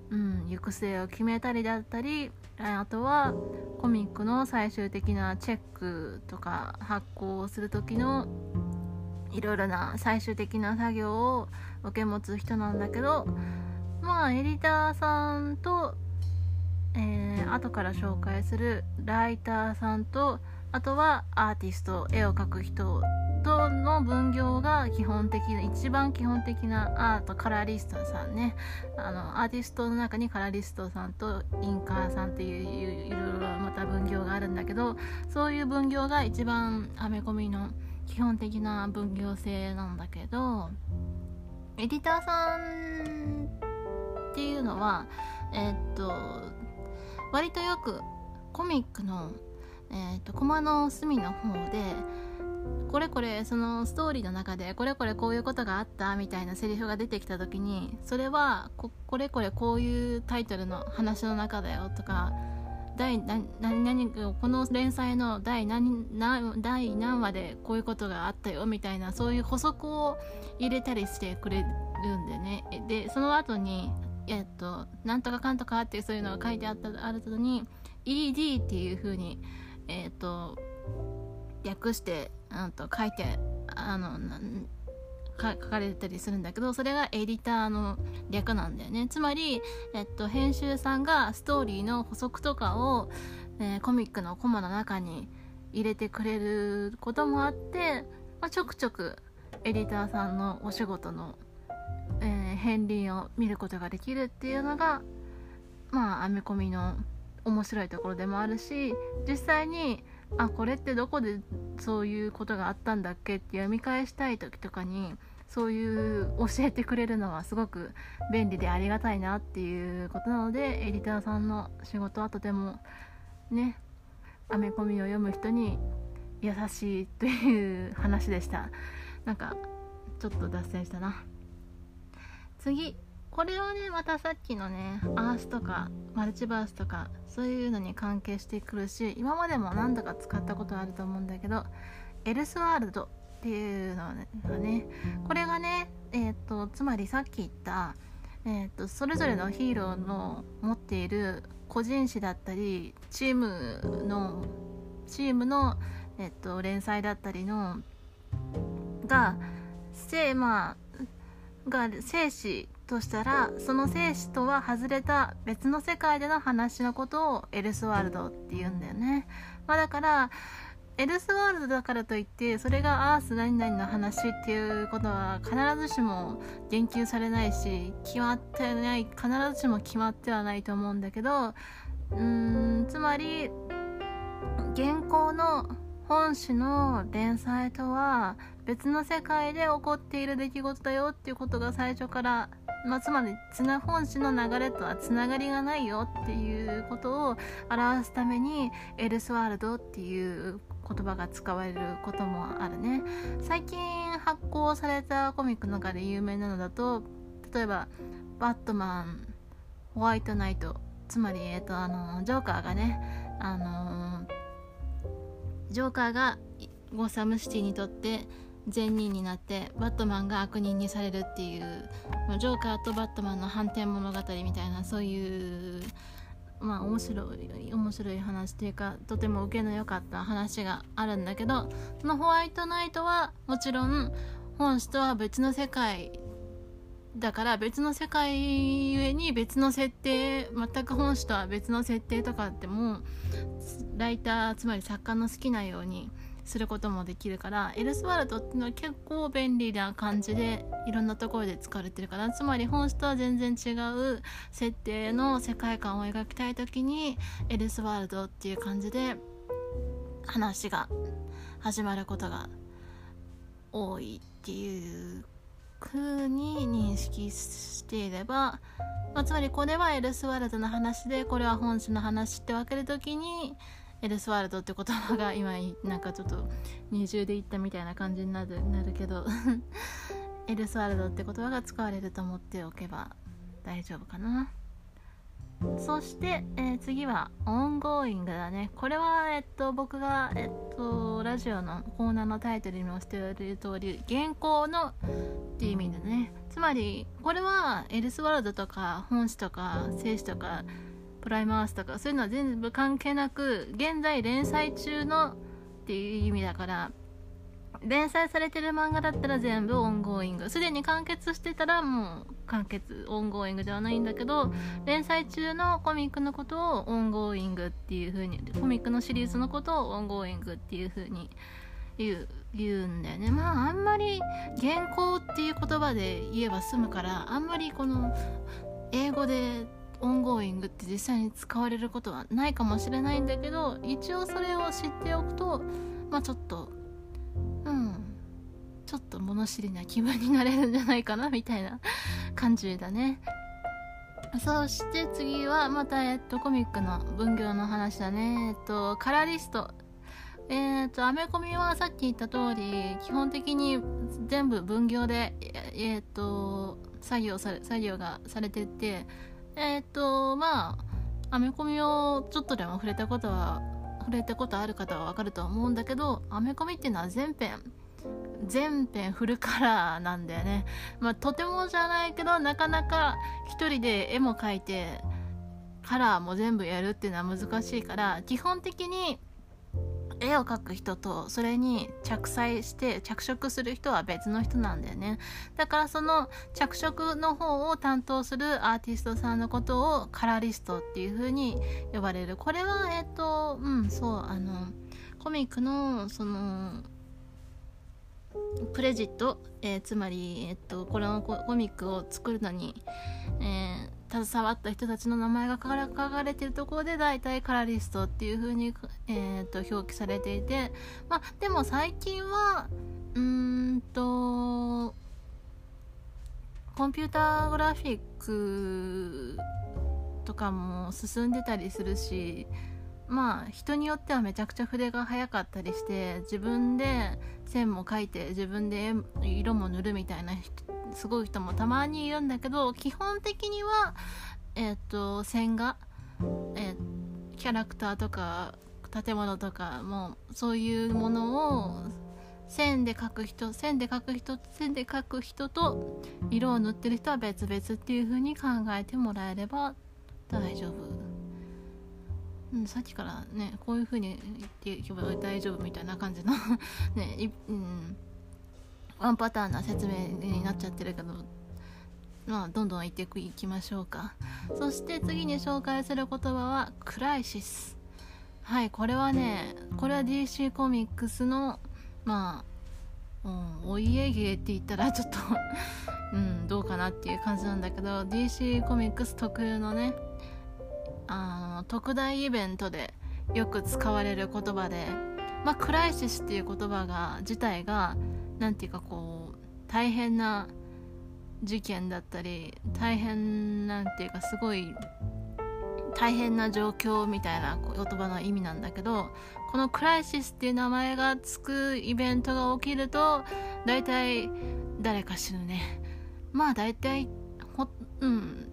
うん、行く末を決めたりだったりあとはコミックの最終的なチェックとか発行をする時のいろいろな最終的な作業を受け持つ人なんだけどまあエディターさんと、えー、後から紹介するライターさんとあとはアーティスト絵を描く人との分業が基本的な一番基本的なアートカラーリストさんね。あのアーティストの中にカラーリストさんとインカーさんっていういろいろまた分業があるんだけどそういう分業が一番アメコミの基本的な分業制なんだけどエディターさんっていうのはえー、っと割とよくコミックの、えー、っとコマの隅の方でこれこれそのストーリーの中でこれこれこういうことがあったみたいなセリフが出てきた時にそれはこれこれこういうタイトルの話の中だよとか第何何この連載の第何何第何話でこういうことがあったよみたいなそういう補足を入れたりしてくれるんでね。でその後にえっとなんとかかんとかってそういうのが書いてあったあるとに ED っていう風にえっと略してうんと書いてあの書かれたりするんだけどそれがエディターの略なんだよね。つまり、えっと、編集さんがストーリーの補足とかを、えー、コミックのコマの中に入れてくれることもあって、まあ、ちょくちょくエディターさんのお仕事の、えー、片鱗を見ることができるっていうのがまあ編み込みの面白いところでもあるし実際にあこれってどこでそういうことがあったんだっけって読み返したい時とかにそういう教えてくれるのはすごく便利でありがたいなっていうことなのでエディターさんの仕事はとてもねアメコミを読む人に優しいという話でした。なんかちょっと脱線したな。次。これはねまたさっきのねアースとかマルチバースとかそういうのに関係してくるし今までも何度か使ったことあると思うんだけどエルスワールドっていうのがねこれがねえっ、ー、とつまりさっき言った、えーと、それぞれのヒーローの持っている個人誌だったりチームのチームの、えーと、連載だったりのがせまあが生死としたらその生死とは外れた別の世界での話のことをエルスワールドって言うんだよね、まあ、だからエルスワールドだからといってそれがアース何々の話っていうことは必ずしも言及されないし決まってない必ずしも決まってはないと思うんだけどうーんつまり現行の本誌の連載とは別の世界で起こっている出来事だよっていうことが最初から、まあ、つまり綱本誌の流れとはつながりがないよっていうことを表すためにエルスワールドっていう言葉が使われることもあるね。最近発行されたコミックの中で有名なのだと例えば「バットマン」「ホワイトナイト」つまり、えーと、あのジョーカーがねあのジョーカーがゴサムシティにとって善人になってバットマンが悪人にされるっていうジョーカーとバットマンの反転物語みたいなそういうまあ面白い面白い話というかとても受けの良かった話があるんだけどそのホワイトナイトはもちろん本誌とは別の世界だから別の世界ゆえに別の設定全く本誌とは別の設定とかってもライターつまり作家の好きなようにすることもできるからエルスワールドっていうのは結構便利な感じでいろんなところで使われてるからつまり本質とは全然違う設定の世界観を描きたい時にエルスワールドっていう感じで話が始まることが多いっていう風に認識していれば、まあ、つまりこれはエルスワールドの話でこれは本誌の話って分ける時にエルスワールドって言葉が今なんかちょっと二重で言ったみたいな感じになる (laughs) なるけど (laughs) エルスワールドって言葉が使われると思っておけば大丈夫かな。そして、えー、次は ongoing だね。これは、えっと、僕が、えっと、ラジオのコーナーのタイトルにもしている通り現行のっていう意味でね。つまりこれは Elseworld とか本誌とか正史とか Prime Earth とかそういうのは全部関係なく現在連載中のっていう意味だから連載されてる漫画だったら全部 ongoing。すでに完結してたらもう完結 ongoing ではないんだけど連載中のコミックのことを ongoing っていう風にコミックのシリーズのことを ongoing っていう風に言う言うんだよね。まああんまり現行っていう言葉で言えば済むからあんまりこの英語で ongoing って実際に使われることはないかもしれないんだけど一応それを知っておくとまあちょっとうんちょっと物知りな気分になれるんじゃないかなみたいな (laughs) 感じだねそして次はまた、えっと、コミックの分業の話だね。えっと、カラリスト。えっと、アメコミはさっき言った通り、基本的に全部分業で、えっと、作業され、作業がされてて、えっと、まあ、アメコミをちょっとでも触れたことは、触れたことある方はわかると思うんだけど、アメコミっていうのは全編、全編フルカラーなんだよね。まあ、とてもじゃないけど、なかなか一人で絵も描いて、カラーも全部やるっていうのは難しいから、基本的に絵を描く人とそれに着彩して着色する人は別の人なんだよね。だからその着色の方を担当するアーティストさんのことをカラリストっていう風に呼ばれる。これはえっ、とうんそうあのコミックのそのプレジット、えー、つまり、えっと、このコミックを作るのに、えー、携わった人たちの名前が書かれてるところで大体カラリストっていう風に、えー、と表記されていて、まあ、でも最近はうーんとコンピューターグラフィックとかも進んでたりするしまあ人によってはめちゃくちゃ筆が速かったりして自分で線も描いて自分で色も塗るみたいなすごい人もたまにいるんだけど基本的にはえっ、ー、と線画、えー、キャラクターとか建物とかもそういうものを線で描く人線で描く人線で描く人と色を塗ってる人は別々っていう風に考えてもらえれば大丈夫。うん、さっきからねこういう風に言っていけば大丈夫みたいな感じの (laughs) ねうん、ワンパターンな説明になっちゃってるけどまあどんどん言っていきましょうか。そして次に紹介する言葉はクライシス。はいこれはねこれは DC コミックスのまあ、うん、お家芸って言ったらちょっと (laughs) うん、どうかなっていう感じなんだけど DC コミックス特有のねあの特大イベントでよく使われる言葉で、まあ、クライシスっていう言葉が自体が何て言うかこう大変な事件だったり大変なんていうかすごい大変な状況みたいな言葉の意味なんだけどこのクライシスっていう名前がつくイベントが起きると大体誰か死ぬねまあ大体ほうん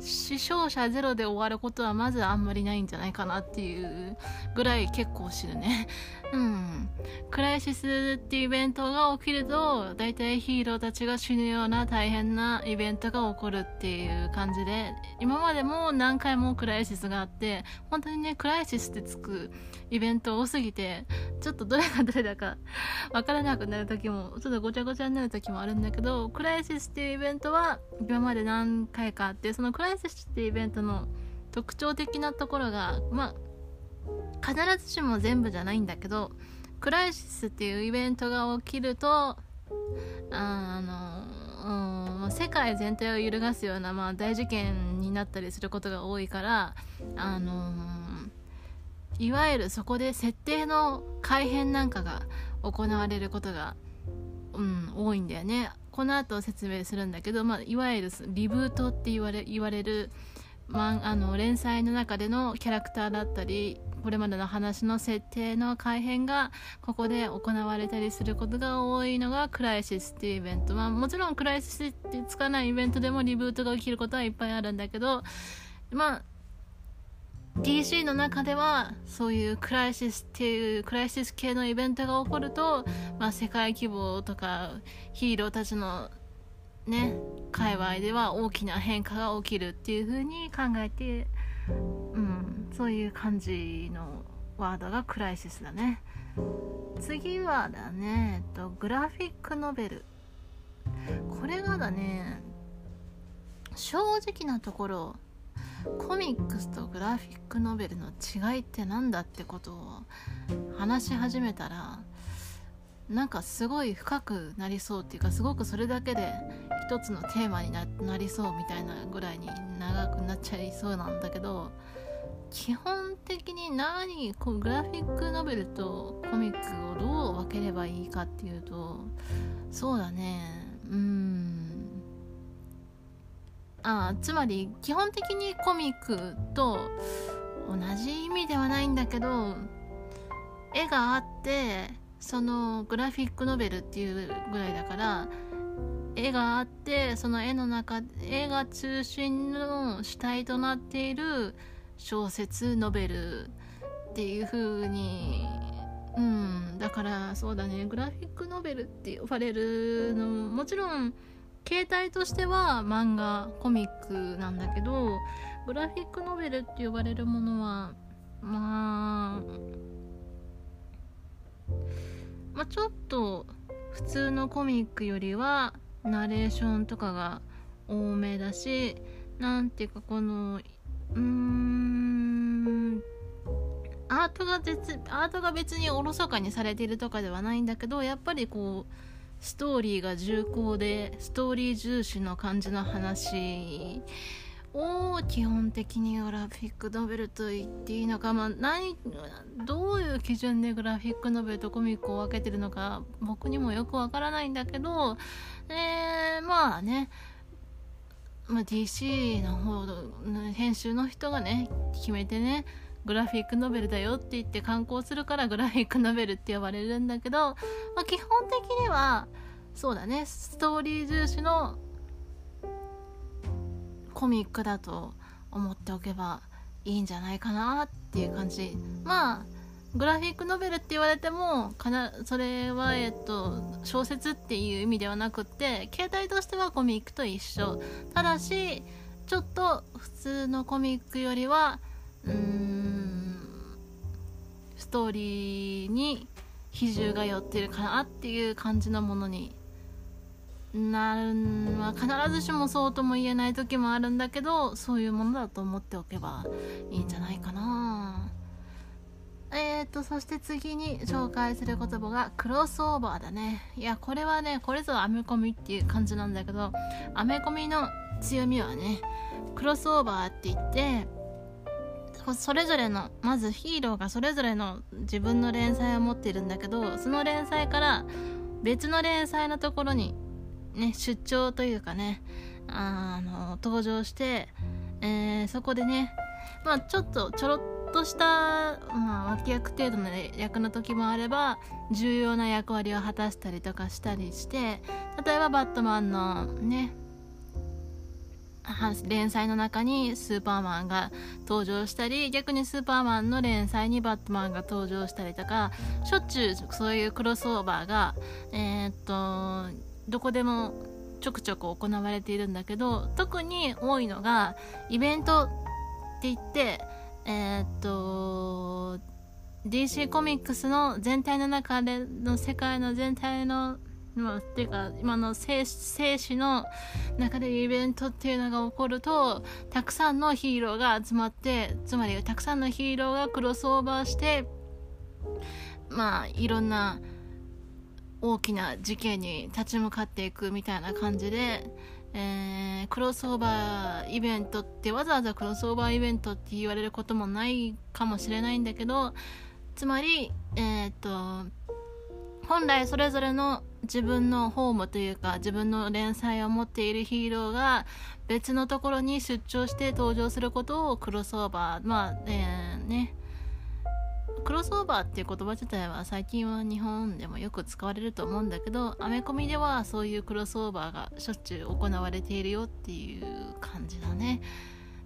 死傷者ゼロで終わることはまずあんまりないんじゃないかなっていうぐらい結構死ぬね。うん。クライシスっていうイベントが起きると、大体ヒーローたちが死ぬような大変なイベントが起こるっていう感じで、今までも何回もクライシスがあって、本当にね、クライシスってつくイベント多すぎて、ちょっとどれがどれだか (laughs) わからなくなる時も、ちょっとごちゃごちゃになる時もあるんだけど、クライシスっていうイベントは今まで何回かあって、そのクライシスっていうイベントの特徴的なところが、まあ、必ずしも全部じゃないんだけどクライシスっていうイベントが起きるとあの、うん、世界全体を揺るがすような、まあ、大事件になったりすることが多いからあのいわゆるそこで設定の改変なんかが行われることが、うん、多いんだよね。この後説明するんだけど、まあ、いわゆるリブートって言われ言われる、まあ、の連載の中でのキャラクターだったりこれまでの話の設定の改変がここで行われたりすることが多いのがクライシスっていうイベント、まあ、もちろんクライシスってつかないイベントでもリブートが起きることはいっぱいあるんだけどまあ DC の中ではそういうクライシスっていうクライシス系のイベントが起こると、まあ、世界規模とかヒーローたちのね界隈では大きな変化が起きるっていう風に考えてうんそういう感じのワードがクライシスだね。次はだね、えっと、グラフィックノベル。これがだね正直なところコミックスとグラフィックノベルの違いって何だってことを話し始めたらなんかすごい深くなりそうっていうかすごくそれだけで一つのテーマになりそうみたいなぐらいに長くなっちゃいそうなんだけど基本的に何こうグラフィックノベルとコミックをどう分ければいいかっていうとそうだね。うん。あつまり基本的にコミックと同じ意味ではないんだけど絵があってそのグラフィックノベルっていうぐらいだから絵があってその絵の中絵が中心の主体となっている小説ノベルっていう風にうんだからそうだね。グラフィックノベルって呼ばれるのももちろん形態としては漫画コミックなんだけどグラフィックノベルって呼ばれるものはまあまあちょっと普通のコミックよりはナレーションとかが多めだしなんていうかこのうーんアートが別アートが別におろそかにされているとかではないんだけどやっぱりこうストーリーが重厚でストーリー重視の感じの話を基本的にグラフィックノベルと言っていいのか、まあ、何どういう基準でグラフィックノベルとコミックを分けてるのか僕にもよくわからないんだけど、えー、まあねまあ、DC の方の編集の人がね決めてねグラフィックノベルだよって言って刊行するからグラフィックノベルって呼ばれるんだけど、まあ、基本的にはそうだねストーリー重視のコミックだと思っておけばいいんじゃないかなっていう感じ。まあグラフィックノベルって言われてもかなそれは、えっと、小説っていう意味ではなくって形態としてはコミックと一緒。ただしちょっと普通のコミックよりはうーんストーリーに比重が寄ってるかなっていう感じのものになるのは必ずしもそうとも言えない時もあるんだけどそういうものだと思っておけばいいんじゃないかな。えーとそして次に紹介する言葉がクロスオーバーだね。いやこれはねこれぞアメコミっていう感じなんだけどアメコミの強みはねクロスオーバーって言ってそれぞれのまずヒーローがそれぞれの自分の連載を持っているんだけどその連載から別の連載のところにね出張というかねあの登場して、えー、そこでねまあちょっとちょろっとした、まあ、脇役程度の役の時もあれば重要な役割を果たしたりとかしたりして例えばバットマンのね連載の中にスーパーマンが登場したり逆にスーパーマンの連載にバットマンが登場したりとかしょっちゅうそういうクロスオーバーがえー、っとどこでもちょくちょく行われているんだけど特に多いのがイベントって言ってえー、っと DC コミックスの全体の中での世界の全体のまあ、っていうか今の生死の中でイベントっていうのが起こるとたくさんのヒーローが集まってつまりたくさんのヒーローがクロスオーバーしてまあいろんな大きな事件に立ち向かっていくみたいな感じで、えー、クロスオーバーイベントってわざわざクロスオーバーイベントって言われることもないかもしれないんだけどつまりえー、っと本来それぞれの自分のホームというか自分の連載を持っているヒーローが別のところに出張して登場することをクロスオーバーまあ、えー、ねクロスオーバーっていう言葉自体は最近は日本でもよく使われると思うんだけどアメコミではそういうクロスオーバーがしょっちゅう行われているよっていう感じだね。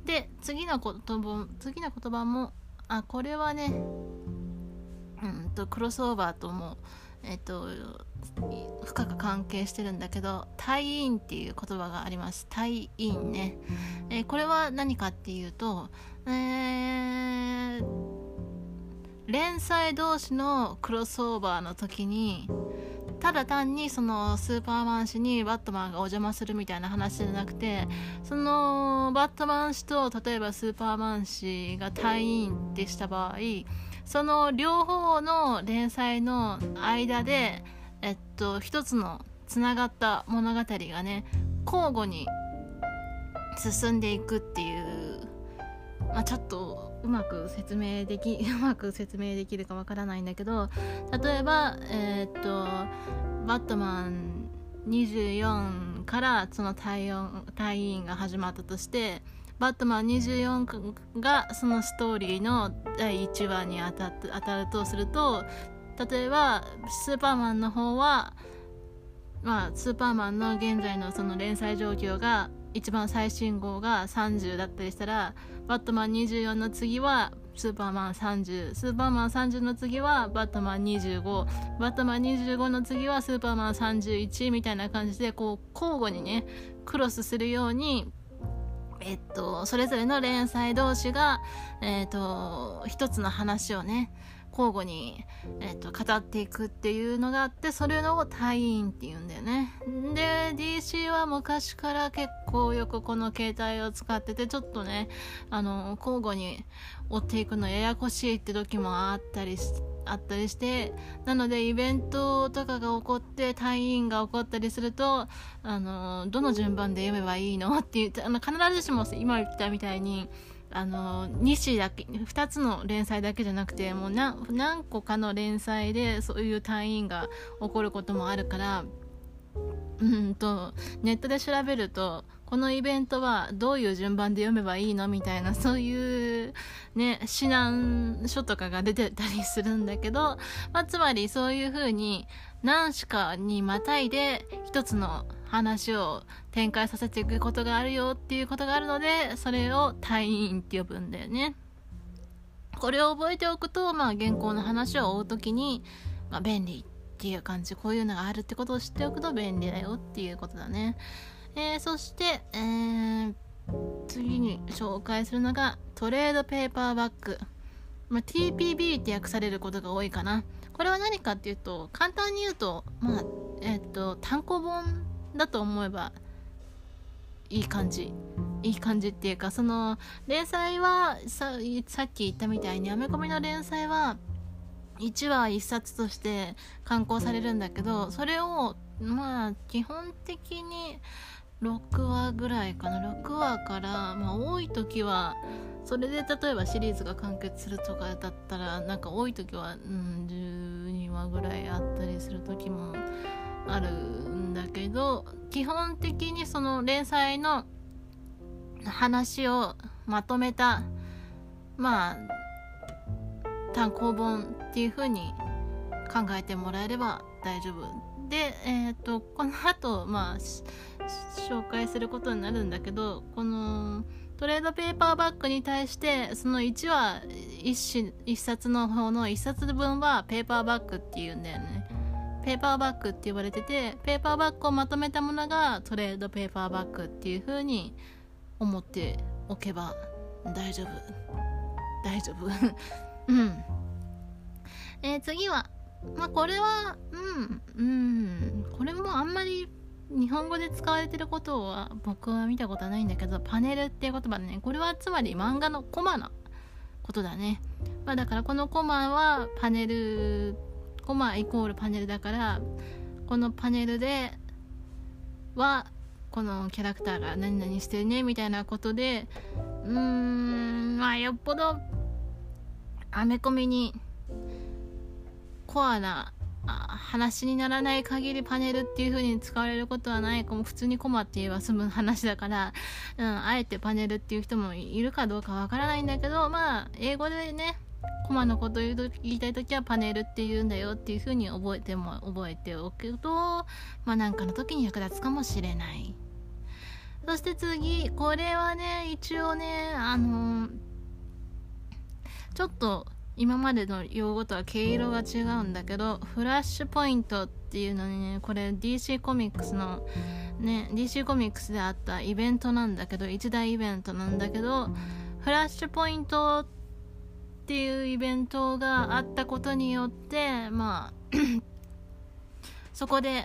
で次の言葉次の言葉もあこれはねうんとクロスオーバーともえっと深く関係してるんだけど「タイイン」っていう言葉があります「タイインね」えー、これは何かっていうと、えー、連載同士のクロスオーバーの時にただ単にそのスーパーマン氏にバットマンがお邪魔するみたいな話じゃなくてそのバットマン氏と例えばスーパーマン氏が退院ってした場合その両方の連載の間で、えっと、一つのつながった物語がね交互に進んでいくっていうあ、ちょっとうまく説明でき (laughs) うまく説明できるかわからないんだけど例えばえー、っとバットマン24からその退院退院が始まったとしてバットマン24がそのストーリーの第1話に当た当たるとすると例えばスーパーマンの方はまあスーパーマンの現在のその連載状況が一番最新号が30だったりしたらバットマン24の次はスーパーマン30スーパーマン30の次はバットマン25バットマン25の次はスーパーマン31みたいな感じでこう交互にねクロスするようにえっとそれぞれの連載同士がえっと一つの話をね交互に、えーと、語っていくっていうのがあってそれを退院っていうんだよね。で DC は昔から結構よくこの携帯を使っててちょっとねあの交互に追っていくのややこしいって時もあったりしあったりしてなのでイベントとかが起こって退院が起こったりするとあのどの順番で読めばいいのって言ってあの必ずしも今言ったみたいにあの2誌だけ2つの連載だけじゃなくてもう何個かの連載でそういう退院が起こることもあるからうんとネットで調べるとこのイベントはどういう順番で読めばいいのみたいなそういうね指南書とかが出てたりするんだけど、まあ、つまりそういう風に何しかにまたいで一つの話を展開させていくことがあるよっていうことがあるのでそれを退院って呼ぶんだよね。これを覚えておくと、まあ、原稿の話を追う時に、まあ、便利っていう感じこういうのがあるってことを知っておくと便利だよっていうことだね、えー、そして、えー、次に紹介するのがトレードペーパーバッグ、まあ、TPB って訳されることが多いかな。これは何かっていうと簡単に言うとまあえっ、ー、と単行本だと思えばいい感じ。いい感じっていうかその連載はささっき言ったみたいにアメコミの連載は1話1冊として刊行されるんだけどそれをまあ基本的に6話ぐらいかな。6話から、まあ、多い時はそれで例えばシリーズが完結するとかだったらなんか多い時は、うん、12話ぐらいあったりする時もあるんだけど基本的にその連載の話をまとめたまあ単行本っていう風に考えてもらえれば大丈夫でえっ、ー、とこの後まあ紹介することになるんだけどこのトレードペーパーバッグに対してその1話 1, 1冊の方の1冊分はペーパーバッグっていうんだよね。ペーパーバッグって言われててペーパーバッグをまとめたものがトレードペーパーバッグっていう風に思っておけば大丈夫。大丈夫。うん。えー、次はまあこれはうんうんこれもあんまり日本語で使われてることは僕は見たことはないんだけどパネルっていう言葉でねこれはつまり漫画のコマのことだね。まあだからこのコマはパネルコマイコールパネルだからこのパネルではこのキャラクターが何々してるねみたいなことでうーんまあよっぽどアメコミにコアな話にならない限りパネルっていう風に使われることはない普通にコマって言えば済む話だから、うん、あえてパネルっていう人もいるかどうかわからないんだけどまあ英語でねコマのこと言う言いたい時はパネルって言うんだよっていう風に覚えても覚えておくとまあなんかの時に役立つかもしれない。そして次これはね一応ねあのちょっと今までの用語とは毛色が違うんだけどフラッシュポイントっていうのにねこれ DC コミックスのね DC コミックスであったイベントなんだけど一大イベントなんだけどフラッシュポイントっていうイベントがあったことによってまあ (clears throat) そこで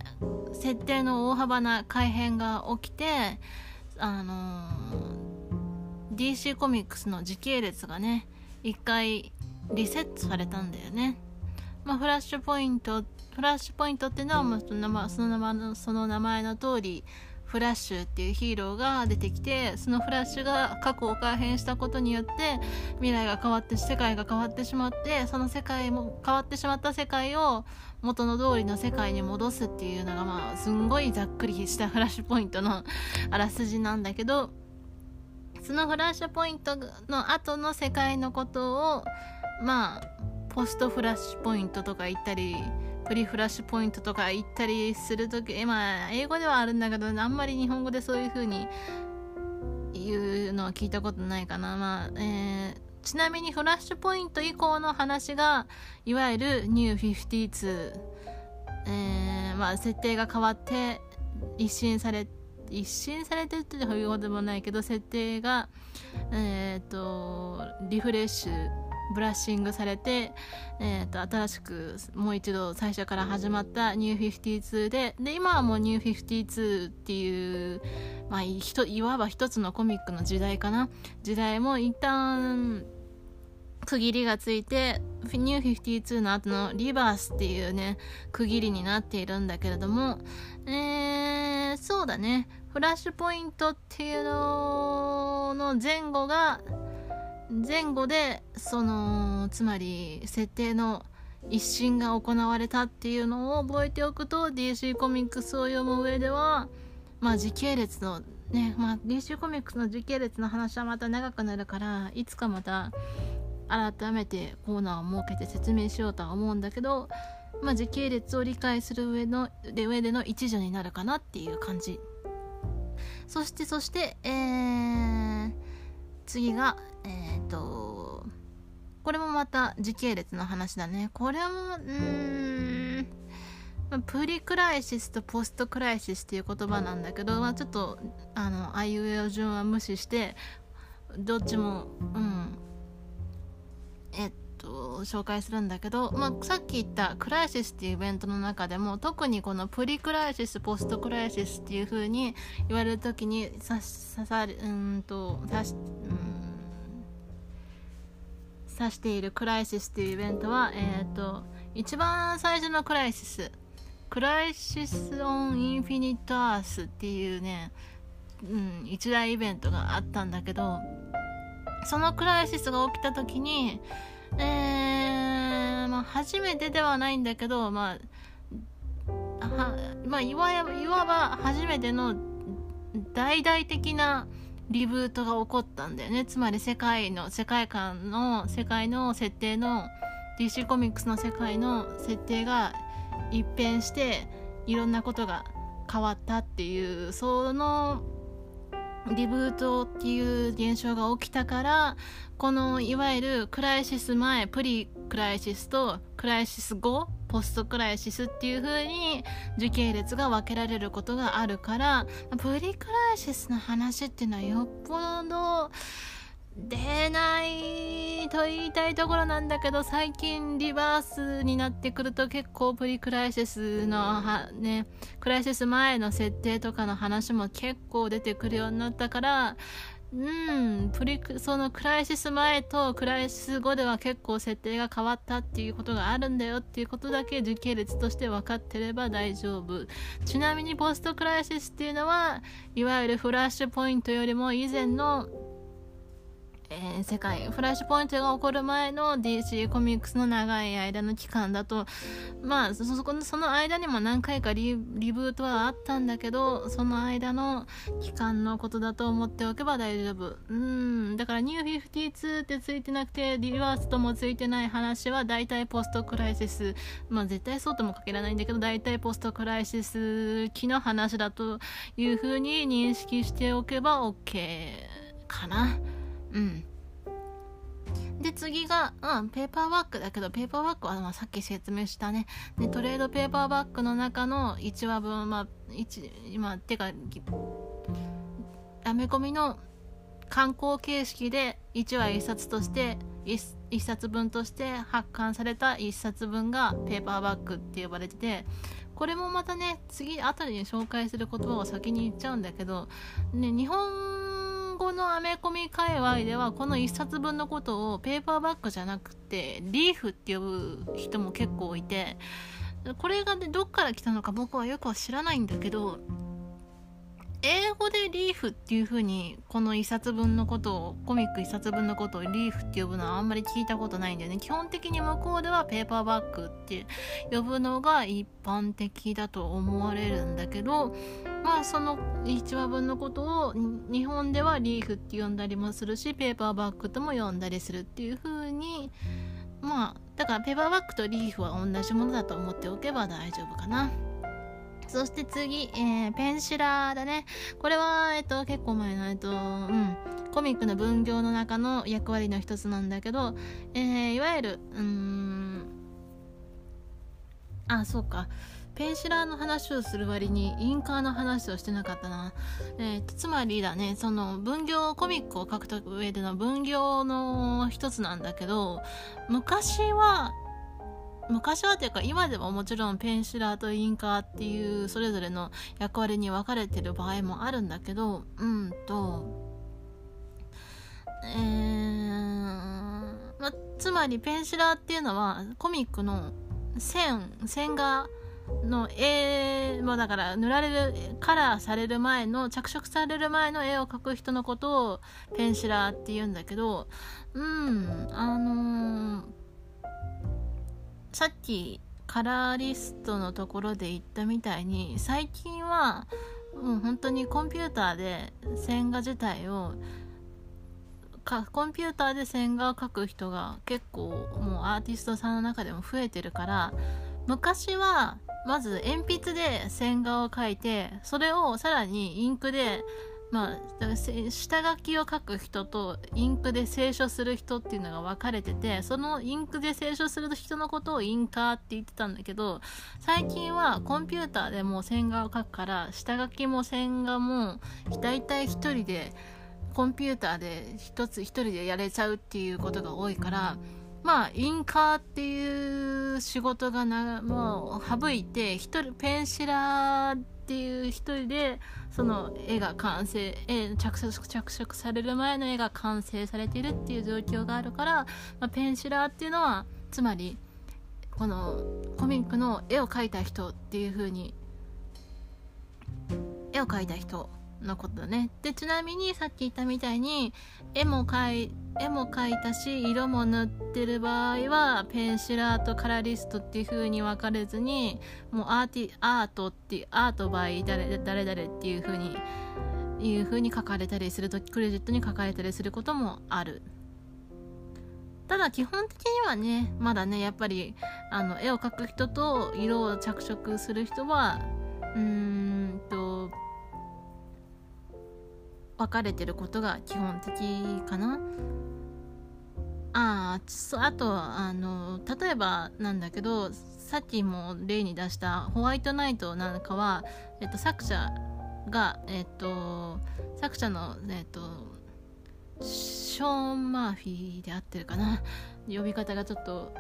設定の大幅な改変が起きてあのー、DC コミックスの時系列がね一回リセットされたんだよね。まあ、フラッシュポイントフラッシュポイントっていうのは、まあ、その名前その名前の通りフラッシュっていうヒーローが出てきてそのフラッシュが過去を改変したことによって未来が変わって世界が変わってしまってその世界も変わってしまった世界を元の通りの世界に戻すっていうのがまあすんごいざっくりしたフラッシュポイントの (laughs) あらすじなんだけどそのフラッシュポイントの後の世界のことをまあポストフラッシュポイントとか言ったりプリフラッシュポイントとか言ったりするとき、まあ、英語ではあるんだけど、あんまり日本語でそういう風に言うのは聞いたことないかな。まあ、えー、ちなみにフラッシュポイント以降の話が、いわゆるニュー52、えー、まあ、設定が変わって、一新され、一新されてるっていうほどでもないけど、設定が、えっ、ー、と、リフレッシュ、ブラッシングされて、えーと、新しくもう一度最初から始まったニュー52でで今はもうニュー52っていう、まあ、いわば一つのコミックの時代かな。時代も一旦区切りがついてニュー52の後のリバースっていうね区切りになっているんだけれどもえー、そうだね。フラッシュポイントっていうのの前後が前後でそのつまり設定の一新が行われたっていうのを覚えておくと DC コミックスを読む上ではまあ時系列のねまあ DC コミックスの時系列の話はまた長くなるからいつかまた改めてコーナーを設けて説明しようとは思うんだけどまあ時系列を理解する上ので上での一助になるかなっていう感じ。そしてそしてえー、次がえっ、ー、とこれもまた時系列の話だね。これもうーんPre-Crisis と Post-Crisis っていう言葉なんだけど、まあ、ちょっとあのあいうえお順は無視してどっちもうん。えっと紹介するんだけど、まあ、さっき言ったクライシスっていうイベントの中でも特にこの Pre-Crisis Post-Crisis っていう風に言われる時に指さるうんと指しうん。指しているクライシスっていうイベントは、えっ、ー、と、一番最初のクライシス、 Crisis on Infinite Earths っていうね、うん、一大イベントがあったんだけど、そのクライシスが起きた時に、えー、まあ、初めてではないんだけど、まあ、はまあ、いわいわば初めての大々的なリブートが起こったんだよね。つまり世界の世界観の世界の設定の DC コミックスの世界の設定が一変していろんなことが変わったっていうそのリブートっていう現象が起きたからこのいわゆるクライシス前プリクライシスとクライシス後ポストクライシスっていう風に時系列が分けられることがあるからプリクライシスの話っていうのはよっぽど出ないと言いたいところなんだけど最近リバースになってくると結構プリクライシスのねクライシス前の設定とかの話も結構出てくるようになったからうんプリそのクライシス前とクライシス後では結構設定が変わったっていうことがあるんだよっていうことだけ時系列として分かってれば大丈夫。ちなみにポストクライシスっていうのはいわゆるフラッシュポイントよりも以前のえー、世界フラッシュポイントが起こる前の DC コミックスの長い間の期間だとまあそこのその間にも何回かリブートはあったんだけどその間の期間のことだと思っておけば大丈夫。うん。だからニュー52ってついてなくてリバースともついてない話は大体ポストクライシス。まあ絶対そうとも限らないんだけど大体ポストクライシス期の話だというふうに認識しておけば OK かな。うん。で、次が、うん、ペーパーバッグだけど、ペーパーバッグは、まあ、さっき説明したね。で、トレードペーパーバッグの中の1話分、まあ、1、今、てか、アメコミの観光形式で1話1冊として 1, 1冊分として発刊された1冊分がペーパーバッグって呼ばれててこれもまたね次あたりに紹介する言葉を先に言っちゃうんだけど、ね、日本語のアメコミ界隈ではこの1冊分のことをペーパーバッグじゃなくてリーフって呼ぶ人も結構いてこれが、ね、どっから来たのか僕はよくは知らないんだけど英語でリーフっていう風にこの一冊分のことをコミック一冊分のことをリーフって呼ぶのはあんまり聞いたことないんだよね。基本的に向こうではペーパーバッグって呼ぶのが一般的だと思われるんだけどまあその1話分のことを日本ではリーフって呼んだりもするしペーパーバッグとも呼んだりするっていう風にまあだからペーパーバッグとリーフは同じものだと思っておけば大丈夫かな。そして次、えー、ペンシラーだね。これは、えっと、結構前の、えっと、うん、コミックの分業の中の役割の一つなんだけど、えー、いわゆる、うん、あ、そうか。ペンシラーの話をする割にインカーの話をしてなかったな。えー、つまりだね、その分業、コミックを書く上での分業の一つなんだけど、昔は昔はというか今でももちろんペンシラーとインカーっていうそれぞれの役割に分かれてる場合もあるんだけどうんとえー、ま、つまりペンシラーっていうのはコミックの線線画の絵もだから塗られるカラーされる前の着色される前の絵を描く人のことをペンシラーって言うんだけどうんあのーさっきカラーリストのところで言ったみたいに最近はもう本当にコンピューターで線画自体をかコンピューターで線画を描く人が結構もうアーティストさんの中でも増えてるから昔はまず鉛筆で線画を描いてそれをさらにインクでまあ、下書きを書く人とインクで清書する人っていうのが分かれててそのインクで清書する人のことをインカーって言ってたんだけど最近はコンピューターでも線画を描くから下書きも線画も大体1人でコンピューターで1つ1人でやれちゃうっていうことが多いからまあインカーっていう仕事がなもう省いて1人ペンシラーっていう一人でその絵が完成絵着色着色される前の絵が完成されているっていう状況があるから、まあ、ペンシラーっていうのはつまりこのコミックの絵を描いた人っていう風に絵を描いた人のことだね。でちなみにさっき言ったみたいに絵も描い絵も描いたし色も塗ってる場合はペンシラーとカラリストっていう風に分かれずにもうアーティアートってアートバイ誰誰々っていう風にいう風に書かれたりするとクレジットに書かれたりすることもある。ただ基本的にはねまだねやっぱりあの絵を描く人と色を着色する人はうーん分かれてることが基本的かな。ああとあの例えばなんだけどさっきも例に出したホワイトナイトなんかは、えっと、作者が、えっと、作者の、えっと、ショーン・マーフィーで合ってるかな呼び方がちょっと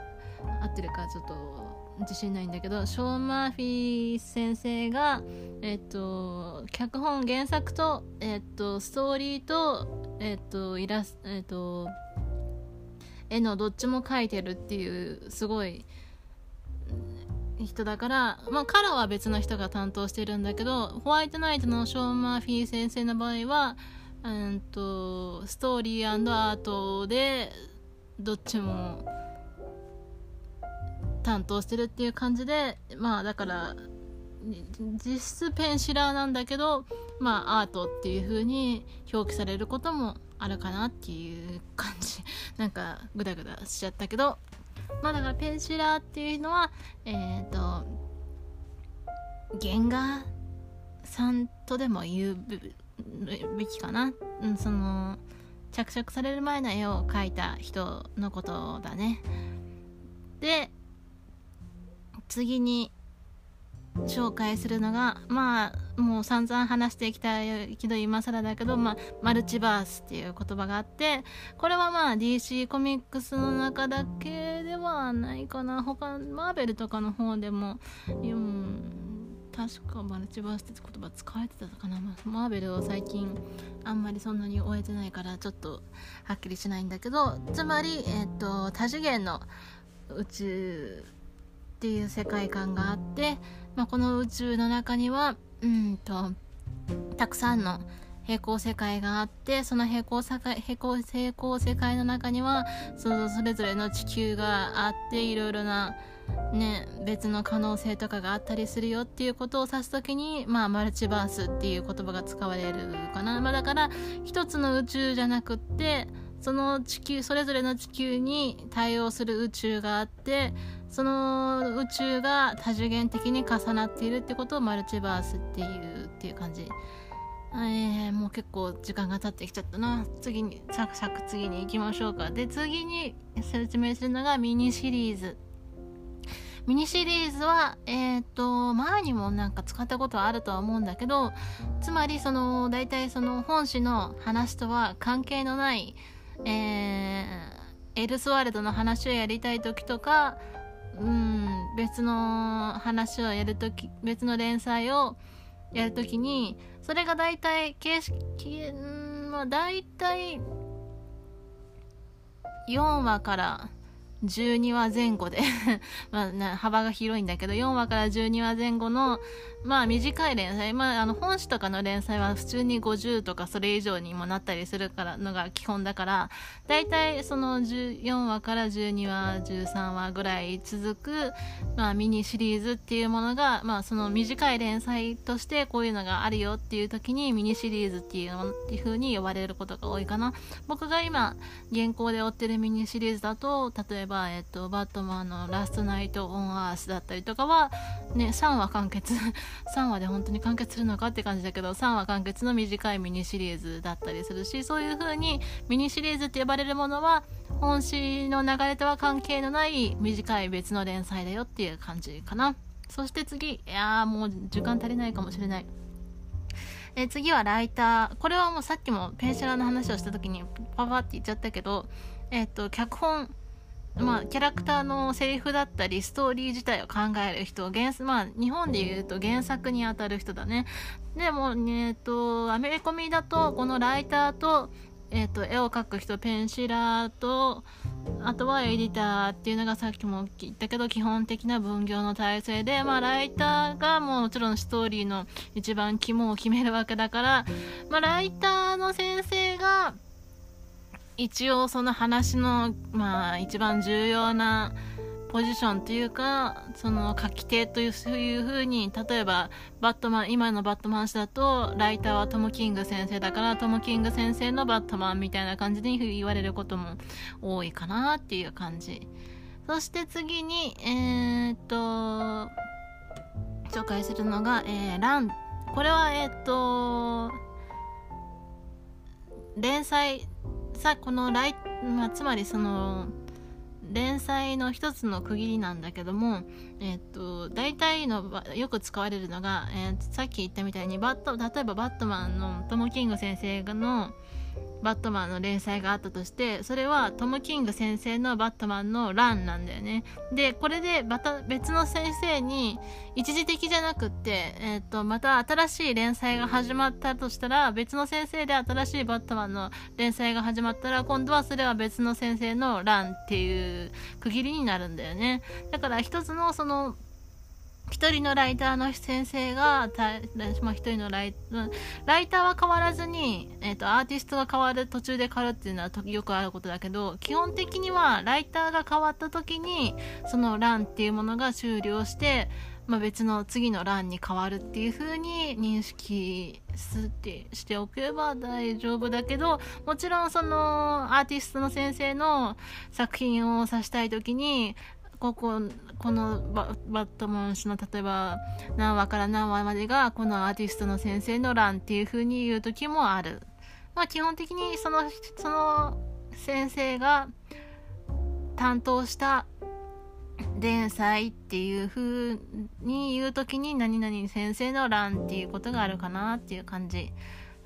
合ってるかちょっと自信ないんだけどショーン・マーフィー先生が、えっと、脚本原作と、えっと、ストーリーと、えっと、イラスえっと、絵のどっちも描いてるっていうすごい人だから、まあ、カラーは別の人が担当してるんだけどホワイトナイトのショーン・マーフィー先生の場合は、うんとストーリーアートでどっちも。担当してるっていう感じでまあだから実質ペンシラーなんだけどまあアートっていう風に表記されることもあるかなっていう感じ。(laughs) なんかグダグダしちゃったけど。まあだからペンシラーっていうのはえっ、ー、と原画さんとでも言うべきかな、うん、その着色される前の絵を描いた人のことだね。で次に紹介するのがまあもう散々話していきたいけど今更だけど、まあ、マルチバースっていう言葉があってこれはまあ DC コミックスの中だけではないかな。他マーベルとかの方でも、うん、確かマルチバースって言葉使われてたかな。マーベルを最近あんまりそんなに終えてないからちょっとはっきりしないんだけどつまり、えっ、と多次元の宇宙っていう世界観があって、まあ、この宇宙の中にはうんとたくさんの平行世界があってその平行世界平行平行世界の中にはそそれぞれの地球があっていろいろなね、別の可能性とかがあったりするよっていうことを指す時に、まあ、マルチバースっていう言葉が使われるかな、まあ、だから一つの宇宙じゃなくってその地球それぞれの地球に対応する宇宙があってその宇宙が多次元的に重なっているってことをマルチバースっていうっていう感じ。えー、もう結構時間が経ってきちゃったな。次に、サクサク次に行きましょうか。で、次に説明するのがミニシリーズ。ミニシリーズは、えっ、ー、と、前にもなんか使ったことはあるとは思うんだけど、つまりその、大体その本誌の話とは関係のない、えー、エルスワールドの話をやりたい時とか、うん、別の話をやるとき、別の連載をやるときに、それが大体形式、まあ大体4話から12話前後で (laughs) まあ、幅が広いんだけど、4話から12話前後の、まあ短い連載、まああの本誌とかの連載は普通に50とかそれ以上にもなったりするからのが基本だから、だいたいその14話から12話、13話ぐらい続く、まあミニシリーズっていうものが、まあその短い連載としてこういうのがあるよっていう時にミニシリーズっていうのっていう風に呼ばれることが多いかな。僕が今現行で追ってるミニシリーズだと、例えば、えっと、バットマンのラストナイト・オン・アースだったりとかは、ね、3話完結3話で本当に完結するのかって感じだけど3話完結の短いミニシリーズだったりするしそういう風にミニシリーズって呼ばれるものは本誌の流れとは関係のない短い別の連載だよっていう感じかな。そして次いやーもう時間足りないかもしれない。え次はライター。これはもうさっきもペンシャラの話をした時にパパって言っちゃったけどえっ、と脚本まあ、キャラクターのセリフだったり、ストーリー自体を考える人、原まあ、日本で言うと原作に当たる人だね。でも、えっ、と、アメリカミだと、このライターと、えっ、と、絵を描く人、ペンシラーと、あとはエディターっていうのがさっきも言ったけど、基本的な分業の体制で、まあ、ライターがもうもちろんストーリーの一番肝を決めるわけだから、まあ、ライターの先生が、一応その話の、まあ、一番重要なポジションというか、その書き手というふうに、例えば、バットマン、今のバットマン誌だと、ライターはトム・キング先生だから、トム・キング先生のバットマンみたいな感じに言われることも多いかなっていう感じ。そして次に、えー、っと、紹介するのが、えー、ラン。これは、えー、っと、連載さこのライ、まあ、つまりその連載の一つの区切りなんだけども、えっと、大体のよく使われるのが、えー、さっき言ったみたいにバット例えばバットマンのトモ・キング先生のバットマンの連載があったとしてそれはトム・キング先生のバットマンのランなんだよね。でこれでまた別の先生に一時的じゃなくって、えーと、また新しい連載が始まったとしたら別の先生で新しいバットマンの連載が始まったら今度はそれは別の先生のランっていう区切りになるんだよね。だから一つのその一人のライターの先生が、まあ、一人のライライターは変わらずに、えっ、ー、と、アーティストが変わる、途中で変わるっていうのはよくあることだけど、基本的にはライターが変わった時に、その欄っていうものが終了して、まあ、別の次の欄に変わるっていう風に認識してしておけば大丈夫だけど、もちろんそのアーティストの先生の作品を指したい時に、こここのバットマン氏の例えば何話から何話までがこのアーティストの先生の欄っていう風に言う時もある。まあ基本的にそのその先生が担当した連載っていう風に言う時に何々先生の欄っていうことがあるかなっていう感じ。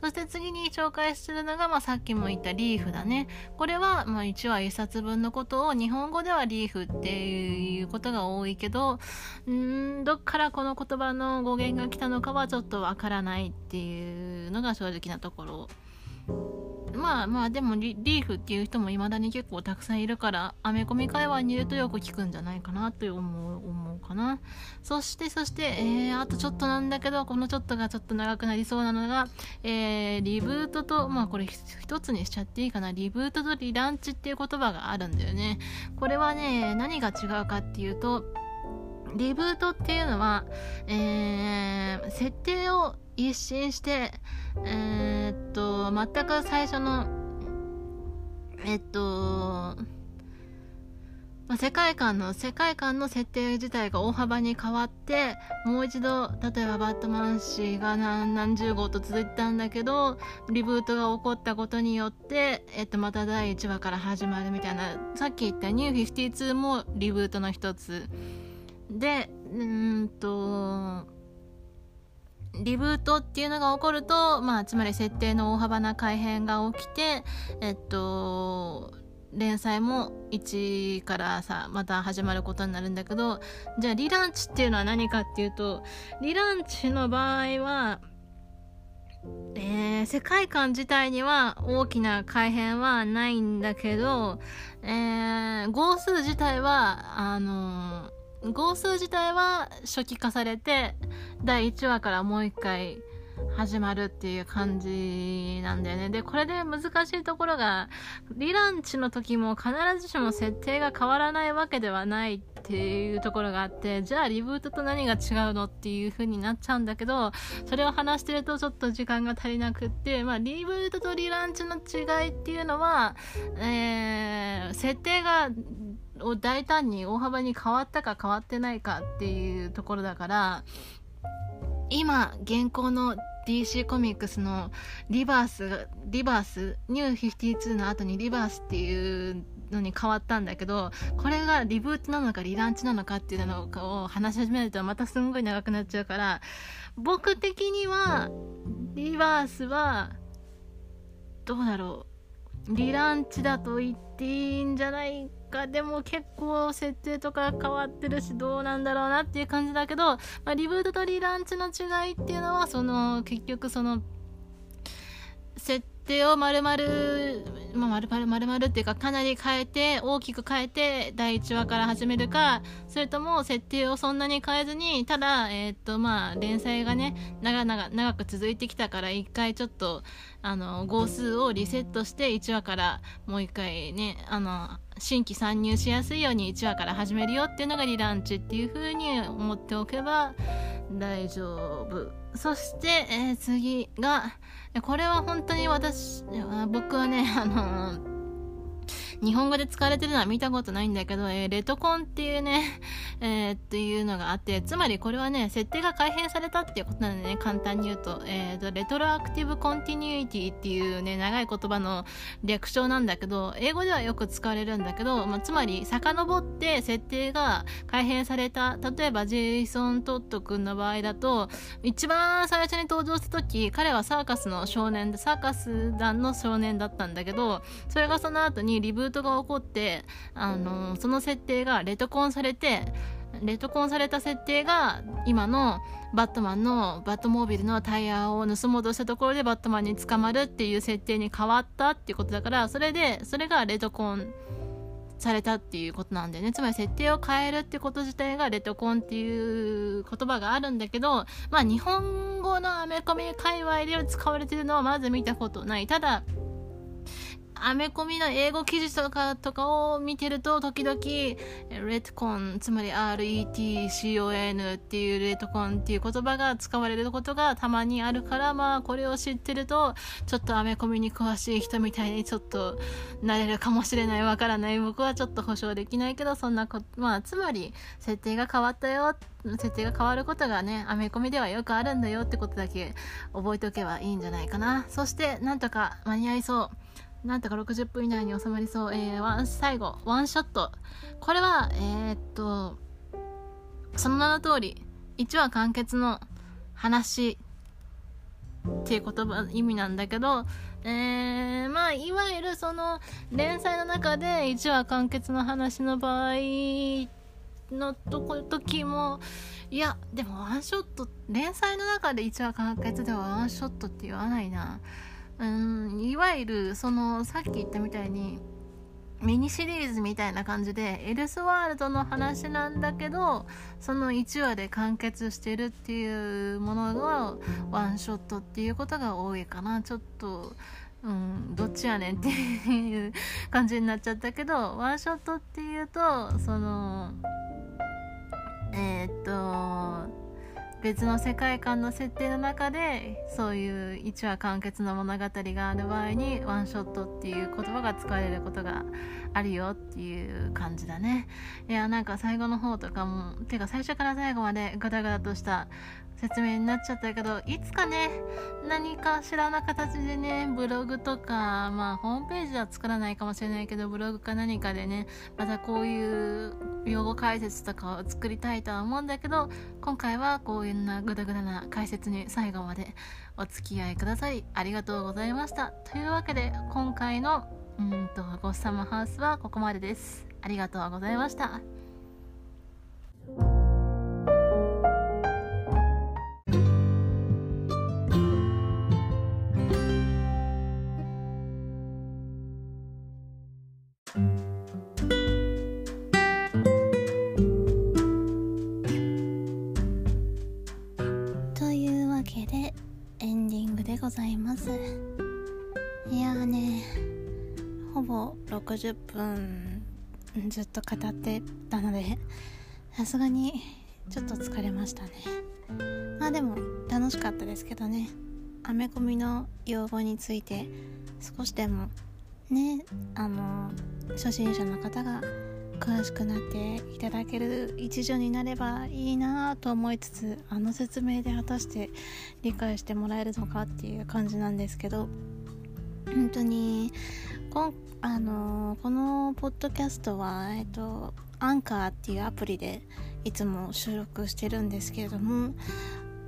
そして次に紹介するのが、まあ、さっきも言ったリーフだね。これは、まあ、1話1冊分のことを日本語ではリーフっていうことが多いけど、んどっからこの言葉の語源が来たのかはちょっとわからないっていうのが正直なところまあまあでもリーフっていう人も未だに結構たくさんいるからアメコミ会話にいるとよく聞くんじゃないかなと思う思うかな。そしてそしてえー、あとちょっとなんだけどこのちょっとがちょっと長くなりそうなのがえー、リブートとまあこれ一つにしちゃっていいかな。リブートとリランチっていう言葉があるんだよね。これはね何が違うかっていうとリブートっていうのは、えー、設定を一新して、えー、っと、全く最初の、えっと、ま、世界観の、世界観の設定自体が大幅に変わって、もう一度、例えばバットマン氏が何何十号と続いたんだけど、リブートが起こったことによって、えっと、また第1話から始まるみたいな、さっき言ったニュー52もリブートの一つ。で、うんと、リブートっていうのが起こると、まあ、つまり設定の大幅な改変が起きて、えっと、連載も1からさ、また始まることになるんだけど、じゃあリランチっていうのは何かっていうと、リランチの場合は、えー、世界観自体には大きな改変はないんだけど、えー、号数自体は、あのー号数自体は初期化されて第1話からもう一回始まるっていう感じなんだよね。で、これで難しいところが、リランチの時も必ずしも設定が変わらないわけではないっていうところがあって、じゃあリブートと何が違うのっていう風になっちゃうんだけど、それを話してるとちょっと時間が足りなくって、まあリブートとリランチの違いっていうのは、えー、設定がを大胆に大幅に変わったか変わってないかっていうところだから今現行の DC コミックスのリバースリバースニュー52の後にリバースっていうのに変わったんだけどこれがリブートなのかリランチなのかっていうのを話し始めるとまたすんごい長くなっちゃうから僕的にはリバースはどうだろう。リランチだと言っていいんじゃないかでも結構設定とか変わってるしどうなんだろうなっていう感じだけど、まあ、リブートとリランチの違いっていうのはその結局その設定を丸々、まあ、丸々丸々っていうかかなり変えて大きく変えて第1話から始めるかそれとも設定をそんなに変えずにただえ、っとまあ連載がね長々長く続いてきたから一回ちょっとあの号数をリセットして1話からもう一回ねあの新規参入しやすいように1話から始めるよっていうのがリランチっていう風に思っておけば大丈夫。そして、えー、次がこれは本当に私僕はねあの日本語で使われてるのは見たことないんだけど、えー、レトコンっていうね、(laughs) えー、っていうのがあって、つまりこれはね、設定が改変されたっていうことなんでね、簡単に言うと、えーと、レトロアクティブコンティニュイティっていうね、長い言葉の略称なんだけど、英語ではよく使われるんだけど、まあ、つまり、遡って設定が改変された、例えばジェイソン・トット君の場合だと、一番最初に登場した時、彼はサーカスの少年で、サーカス団の少年だったんだけど、それがその後にリブトが起こって、あのその設定がレトコンされて、レトコンされた設定が今のバットマンのバットモービルのタイヤを盗もうとしたところでバットマンに捕まるっていう設定に変わったっていうことだからそれでそれがレトコンされたっていうことなんだよね。つまり設定を変えるってこと自体がレトコンっていう言葉があるんだけどまあ日本語のアメコミ界隈で使われてるのはまず見たことない。ただアメコミの英語記事とかとかを見てると、時々、レトコン、つまり RETCON っていうレトコンっていう言葉が使われることがたまにあるから、まあ、これを知ってると、ちょっとアメコミに詳しい人みたいにちょっとなれるかもしれない、わからない。僕はちょっと保証できないけど、そんなこと、まあ、つまり、設定が変わったよ、設定が変わることがね、アメコミではよくあるんだよってことだけ覚えておけばいいんじゃないかな。そして、なんとか間に合いそう。なんとか60分以内に収まりそう。えー、ワン、最後、ワンショット。これは、えー、っと、その名の通り、1話完結の話っていう言葉、意味なんだけど、えー、まあ、いわゆるその、連載の中で1話完結の話の場合のとこ、時も、いや、でもワンショット、連載の中で1話完結ではワンショットって言わないな。うんいわゆるそのさっき言ったみたいにミニシリーズみたいな感じでエルスワールドの話なんだけどその1話で完結してるっていうものがワンショットっていうことが多いかな。ちょっとうんどっちやねんっていう感じになっちゃったけどワンショットっていうとそのえー、っと別の世界観の設定の中でそういう1話完結の物語がある場合にワンショットっていう言葉が使われることがあるよっていう感じだね。いやなんか最後の方とかもてか最初から最後までガタガタとした説明になっちゃったけどいつかね何かしらな形でねブログとかまあホームページは作らないかもしれないけどブログか何かでねまたこういう用語解説とかを作りたいとは思うんだけど今回はこういうなグダグダな解説に最後までお付き合いくださりありがとうございました。というわけで今回のうんとゴッサムハウスはここまでです。ありがとうございました。50分ずっと語ってたのでさすがにちょっと疲れましたね。まあでも楽しかったですけどね。アメコミの用語について少しでもねあの初心者の方が詳しくなっていただける一助になればいいなと思いつつあの説明で果たして理解してもらえるのかっていう感じなんですけど本当に今あのこのポッドキャストは、えっと、アンカーっていうアプリでいつも収録してるんですけれども、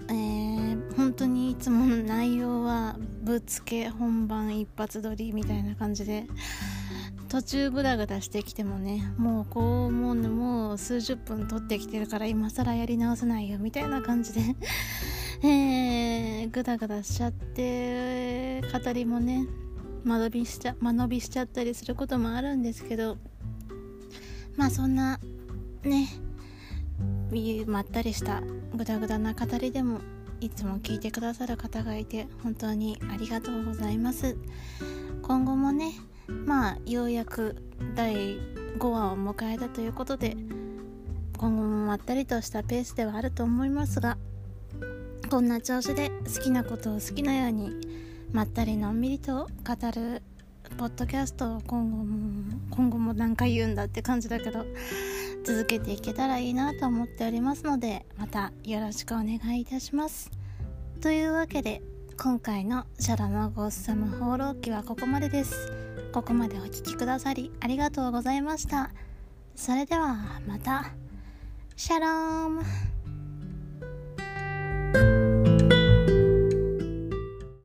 えー、本当にいつも内容はぶっつけ本番一発撮りみたいな感じで途中グダグダしてきてもねもうこうもうのもう数十分撮ってきてるから今更やり直せないよみたいな感じでえー、グダグダしちゃって語りもね間延びしちゃ間延びしちゃったりすることもあるんですけどまあそんなねまったりしたグダグダな語りでもいつも聞いてくださる方がいて本当にありがとうございます。今後もねまあようやく第5話を迎えたということで今後もまったりとしたペースではあると思いますがこんな調子で好きなことを好きなようにまったりのんびりと語るポッドキャストを今後も今後も何回言うんだって感じだけど続けていけたらいいなと思っておりますのでまたよろしくお願いいたします。というわけで今回のシャラのゴッサム放浪記はここまでです。ここまでお聴きくださりありがとうございました。それではまた。シャローム